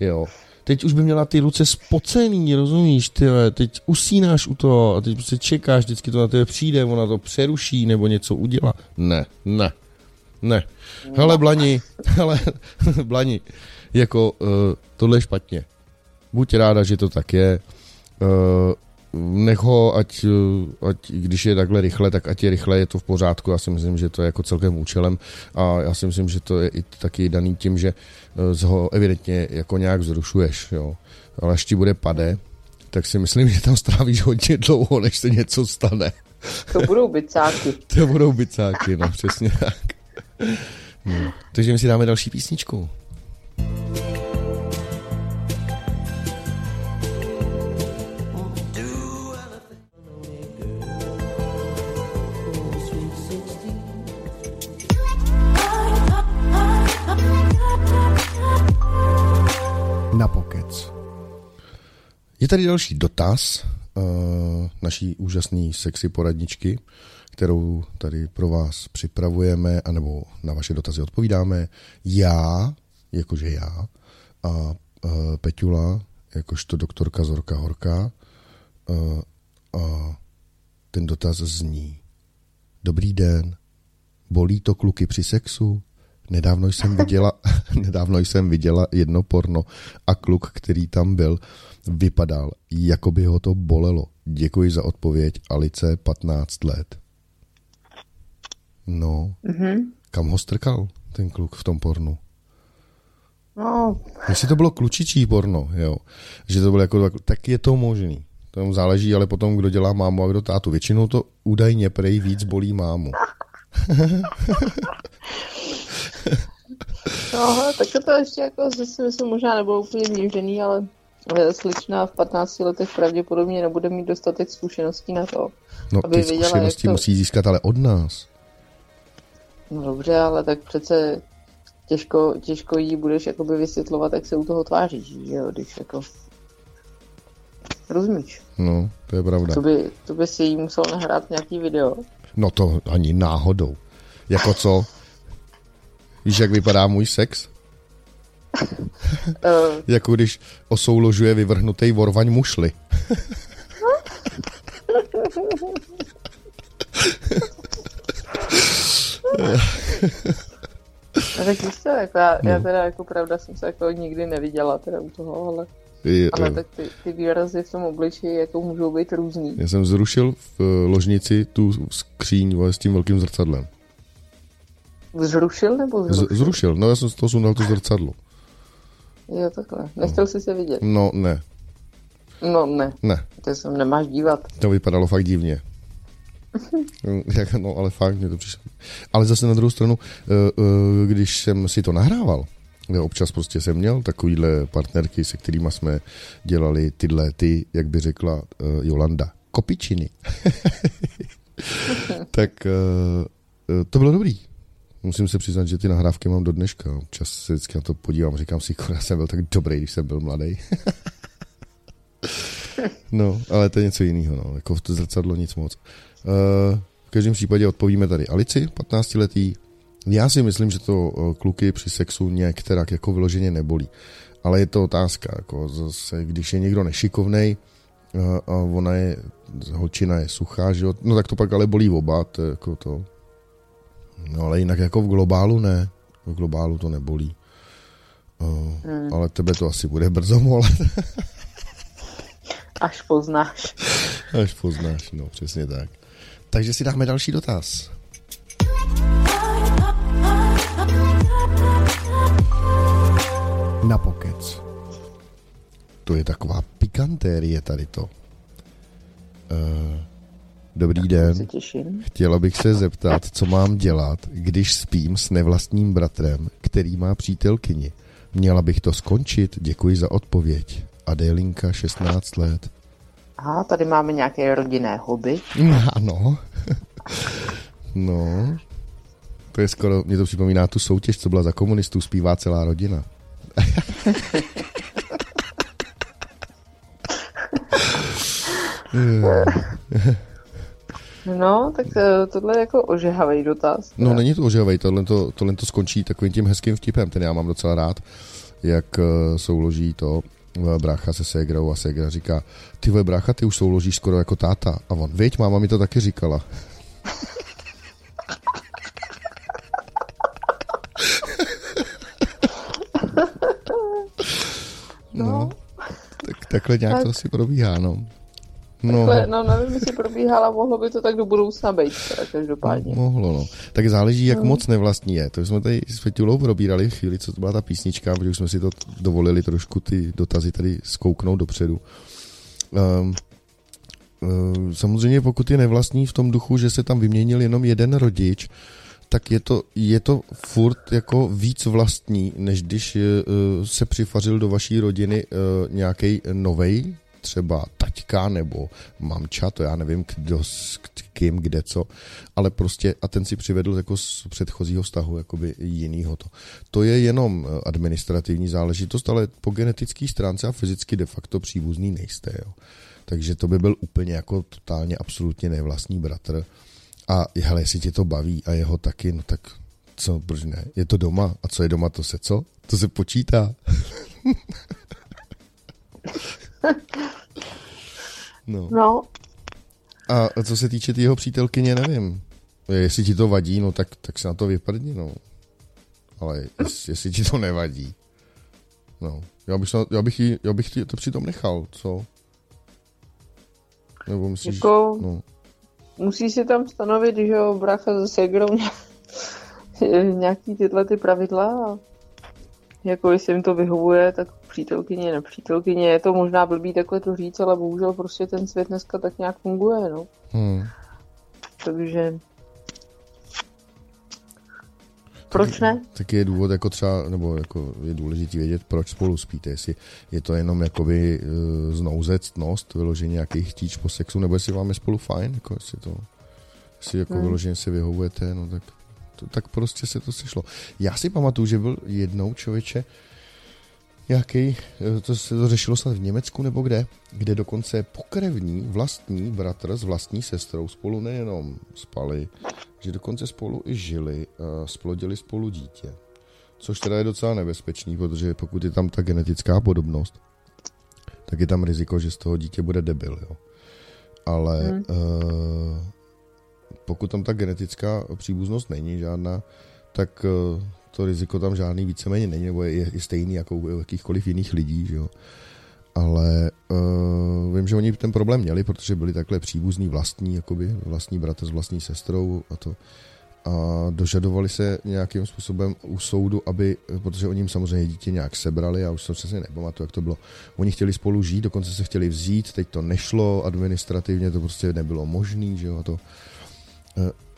jo, teď už by měla ty ruce spocený, rozumíš, ty, teď usínáš u toho a teď prostě čekáš, vždycky to na tebe přijde, ona to přeruší nebo něco udělá. Ne, ne, ne. Hele, Blani, hele, Blani, jako uh, tohle je špatně. Buď ráda, že to tak je, uh, nech ho, ať, eh, ať, když je takhle rychle, tak ať je rychle, je to v pořádku. Já si myslím, že to je jako celkem účelem a já si myslím, že to je i taky daný tím, že z ho evidentně jako nějak zrušuješ, jo. Ale až ti bude pade, tak si myslím, že tam strávíš hodně dlouho, než se něco stane. To budou bicáky. to budou bicáky, no přesně tak. No. Takže my si dáme další písničku. Na pokec. Je tady další dotaz uh, naší úžasné sexy poradničky, kterou tady pro vás připravujeme, anebo na vaše dotazy odpovídáme. Já, jakože já, a uh, Peťula, jakožto doktorka Zorka Horka, uh, a ten dotaz zní. Dobrý den, bolí to kluky při sexu? Nedávno jsem viděla, nedávno jsem viděla jedno porno a kluk, který tam byl, vypadal, jako by ho to bolelo. Děkuji za odpověď, Alice, 15 let. No, mm-hmm. kam ho strkal ten kluk v tom pornu? No. Jestli to bylo klučičí porno, jo, že to bylo jako, tak je to možný. To záleží ale potom, kdo dělá mámu a kdo tátu. Většinou to údajně prej víc bolí mámu. no, tak to ještě jako si myslím možná nebylo úplně změřený, ale sličná v 15 letech pravděpodobně nebude mít dostatek zkušeností na to, No aby ty viděla, zkušenosti to... musí získat ale od nás. No dobře, ale tak přece těžko, těžko jí budeš jakoby vysvětlovat, jak se u toho tváříš, jo, když jako... Rozumíš? No, to je pravda. To by, to by si jí musel nahrát nějaký video. No to ani náhodou. Jako co? Víš, jak vypadá můj sex? Uh. jako když osouložuje vyvrhnutý vorvaň mušly. tak víš co, jako já, no. já teda jako pravda jsem se jako nikdy neviděla teda u toho, ale, je, ale tak ty, ty výrazy v tom obličeji jako můžou být různý. Já jsem zrušil v eh, ložnici tu skříň s tím velkým zrcadlem. Zrušil nebo zrušil? Z, zrušil, no já jsem z toho sundal to zrcadlo. Jo, takhle. Nechtěl no. jsi se vidět? No, ne. No, ne. Ne. To se nemáš dívat. To vypadalo fakt divně. no, ale fakt mě to přišlo. Ale zase na druhou stranu, eh, eh, když jsem si to nahrával, občas prostě jsem měl takovýhle partnerky, se kterými jsme dělali tyhle ty, jak by řekla eh, Jolanda, kopičiny. tak to bylo dobrý. Musím se přiznat, že ty nahrávky mám do dneška. Občas se vždycky na to podívám, říkám si, já jsem byl tak dobrý, když jsem byl mladý. no, ale to je něco jiného, no. Jako v to zrcadlo nic moc. Uh, v každém případě odpovíme tady Alici, 15 letý. Já si myslím, že to uh, kluky při sexu některak jako vyloženě nebolí. Ale je to otázka, jako zase, když je někdo nešikovnej, uh, a ona je, holčina je suchá, že jo? no tak to pak ale bolí oba, to je jako to, No ale jinak jako v globálu ne. V globálu to nebolí. Uh, hmm. Ale tebe to asi bude brzo molet. Až poznáš. Až poznáš, no přesně tak. Takže si dáme další dotaz. na pokec. To je taková pikantérie tady to. Uh, dobrý den. Chtěla bych se zeptat, co mám dělat, když spím s nevlastním bratrem, který má přítelkyni. Měla bych to skončit? Děkuji za odpověď. Adélinka, 16 let. Aha, tady máme nějaké rodinné hobby. Ano. no. To je skoro, mě to připomíná tu soutěž, co byla za komunistů, zpívá celá rodina. No, tak eh, tohle je jako ožehavý dotaz. No, není to ožehavý, tohle to, tohle to skončí takovým tím hezkým vtipem, ten já mám docela rád, jak uh, souloží to uh, brácha se ségrou a ségra říká, ty vole brácha, ty už souložíš skoro jako táta. A on, věď, máma mi to taky říkala. no. no. Tak, takhle nějak tak. to asi probíhá, no. No. Takhle, no nevím, jestli probíhala, mohlo by to tak do budoucna být, teda každopádně. Mohlo, no. Tak záleží, jak no. moc nevlastní je. To jsme tady s Fetulou probírali v chvíli, co to byla ta písnička, protože už jsme si to dovolili trošku ty dotazy tady skouknout dopředu. Um, um, samozřejmě pokud je nevlastní v tom duchu, že se tam vyměnil jenom jeden rodič, tak je to, je to furt jako víc vlastní, než když uh, se přifařil do vaší rodiny uh, nějaký novej třeba taťka nebo mamča, to já nevím, kdo, s kým, kde co, ale prostě a ten si přivedl jako z předchozího vztahu jakoby jinýho to. To je jenom eh, administrativní záležitost, ale po genetické stránce a fyzicky de facto příbuzný nejste, jo. Takže to by byl úplně jako totálně absolutně nevlastní bratr. A hele, jestli tě to baví a jeho taky, no tak co, proč ne? Je to doma. A co je doma, to se co? To se počítá. no. no. A co se týče jeho přítelkyně, nevím. Jestli ti to vadí, no tak, tak se na to vyprdni, no. Ale jest, jestli ti to nevadí. No. Já bych, já bych, jí, já bych to přitom nechal, co? Nebo myslíš, jako, no. Musí si tam stanovit, že jo, brácha ze Segrou nějaký tyhle ty pravidla a jako jestli jim to vyhovuje, tak přítelkyně, nepřítelkyně. Je to možná blbý takhle to říct, ale bohužel prostě ten svět dneska tak nějak funguje, no. Hmm. Takže proč ne? Tak je důvod jako třeba, nebo jako je důležité vědět, proč spolu spíte. Jestli je to jenom jakoby uh, znouzectnost, vyložení nějaký chtíč po sexu, nebo jestli vám je spolu fajn, jako jestli to, jestli jako hmm. vyloženě si vyhovujete, no tak, to, tak prostě se to sešlo. Já si pamatuju, že byl jednou člověče, nějaký, eh, to se to řešilo snad v Německu nebo kde, kde dokonce pokrevní vlastní bratr s vlastní sestrou spolu nejenom spali, že dokonce spolu i žili, a splodili spolu dítě. Což teda je docela nebezpečný, protože pokud je tam ta genetická podobnost, tak je tam riziko, že z toho dítě bude debil, jo. Ale hmm. uh, pokud tam ta genetická příbuznost není žádná, tak uh, to riziko tam žádný víceméně není, nebo je, je stejný jako u jakýchkoliv jiných lidí, že jo. Ale uh, vím, že oni ten problém měli, protože byli takhle příbuzní vlastní, jakoby vlastní bratr s vlastní sestrou a to. A dožadovali se nějakým způsobem u soudu, aby, protože oni jim samozřejmě dítě nějak sebrali, a už se přesně nepamatuju, jak to bylo. Oni chtěli spolu žít, dokonce se chtěli vzít, teď to nešlo, administrativně to prostě nebylo možné, že jo, a to.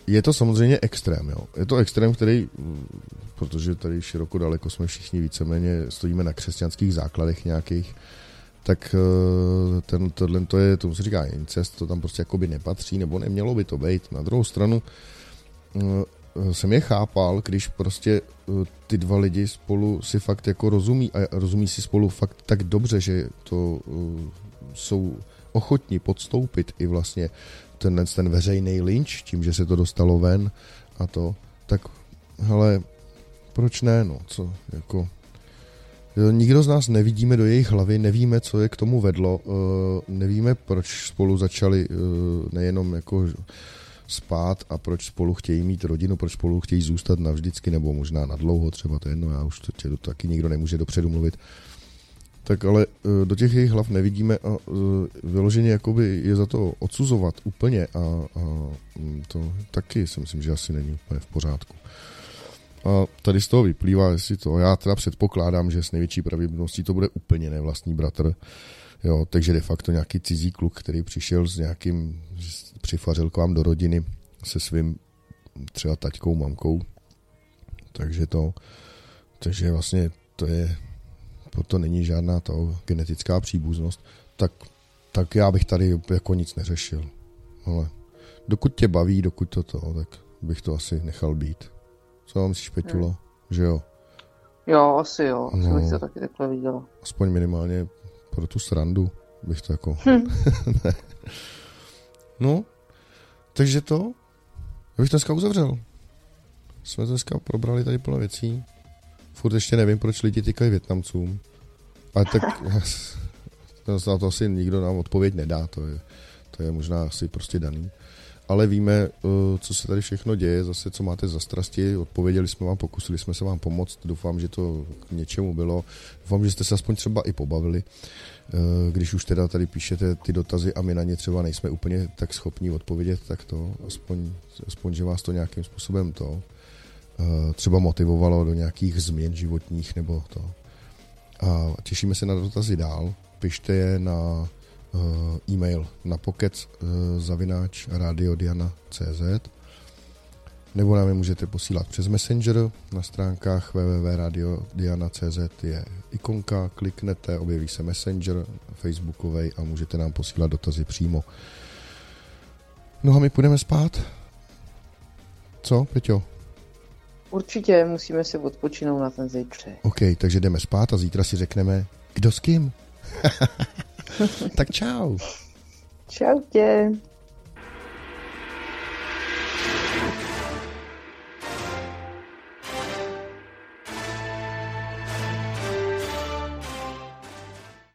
Je to samozřejmě extrém, jo. Je to extrém, který, protože tady široko daleko jsme všichni víceméně stojíme na křesťanských základech nějakých, tak eh, ten, tohle to je, tomu se říká incest, to tam prostě jakoby nepatří, nebo nemělo by to být. Na druhou stranu eh, jsem je chápal, když prostě eh, ty dva lidi spolu si fakt jako rozumí a rozumí si spolu fakt tak dobře, že to jsou ochotní podstoupit i vlastně ten, ten veřejný lynč, tím, že se to dostalo ven a to, tak hele, proč ne, no, co, jako, nikdo z nás nevidíme do jejich hlavy, nevíme, co je k tomu vedlo, uh, nevíme, proč spolu začali uh, nejenom jako spát a proč spolu chtějí mít rodinu, proč spolu chtějí zůstat navždycky nebo možná na dlouho, třeba to je jedno, já už to, to taky nikdo nemůže dopředu mluvit. Tak ale e, do těch jejich hlav nevidíme a e, vyloženě jakoby je za to odsuzovat úplně a, a mm, to taky si myslím, že asi není úplně v pořádku. A tady z toho vyplývá, jestli to, já teda předpokládám, že s největší pravděpodobností to bude úplně nevlastní bratr. Jo, takže de facto nějaký cizí kluk, který přišel s nějakým, přifařil k vám do rodiny se svým třeba taťkou, mamkou. Takže to, takže vlastně to je, to není žádná to genetická příbuznost, tak, tak já bych tady jako nic neřešil. Ale dokud tě baví, dokud to to, tak bych to asi nechal být. Co vám myslíš, Peťulo? Hmm. Že jo? Jo, asi jo. Asi no, bych to taky takhle viděla. Aspoň minimálně pro tu srandu bych to jako... Hm. no, takže to, já bych dneska uzavřel. Jsme dneska probrali tady plno věcí. Furt ještě nevím, proč lidi týkají Větnamcům. Ale tak na to asi nikdo nám odpověď nedá, to je, to je možná asi prostě daný. Ale víme, eh, co se tady všechno děje, zase co máte za strasti, odpověděli jsme vám, pokusili jsme se vám pomoct, doufám, že to k něčemu bylo, doufám, že jste se aspoň třeba i pobavili, eh, když už teda tady píšete ty dotazy a my na ně třeba nejsme úplně tak schopní odpovědět, tak to aspoň, aspoň že vás to nějakým způsobem to třeba motivovalo do nějakých změn životních nebo to. A těšíme se na dotazy dál, pište je na Eh, e-mail na pocket eh, nebo nám je můžete posílat přes Messenger na stránkách www.radiodiana.cz je ikonka, kliknete, objeví se Messenger Facebookovej a můžete nám posílat dotazy přímo. No a my půjdeme spát. Co, Peťo? Určitě musíme si odpočinout na ten zítře. OK, takže jdeme spát a zítra si řekneme, kdo s kým. tak čau. Čau tě.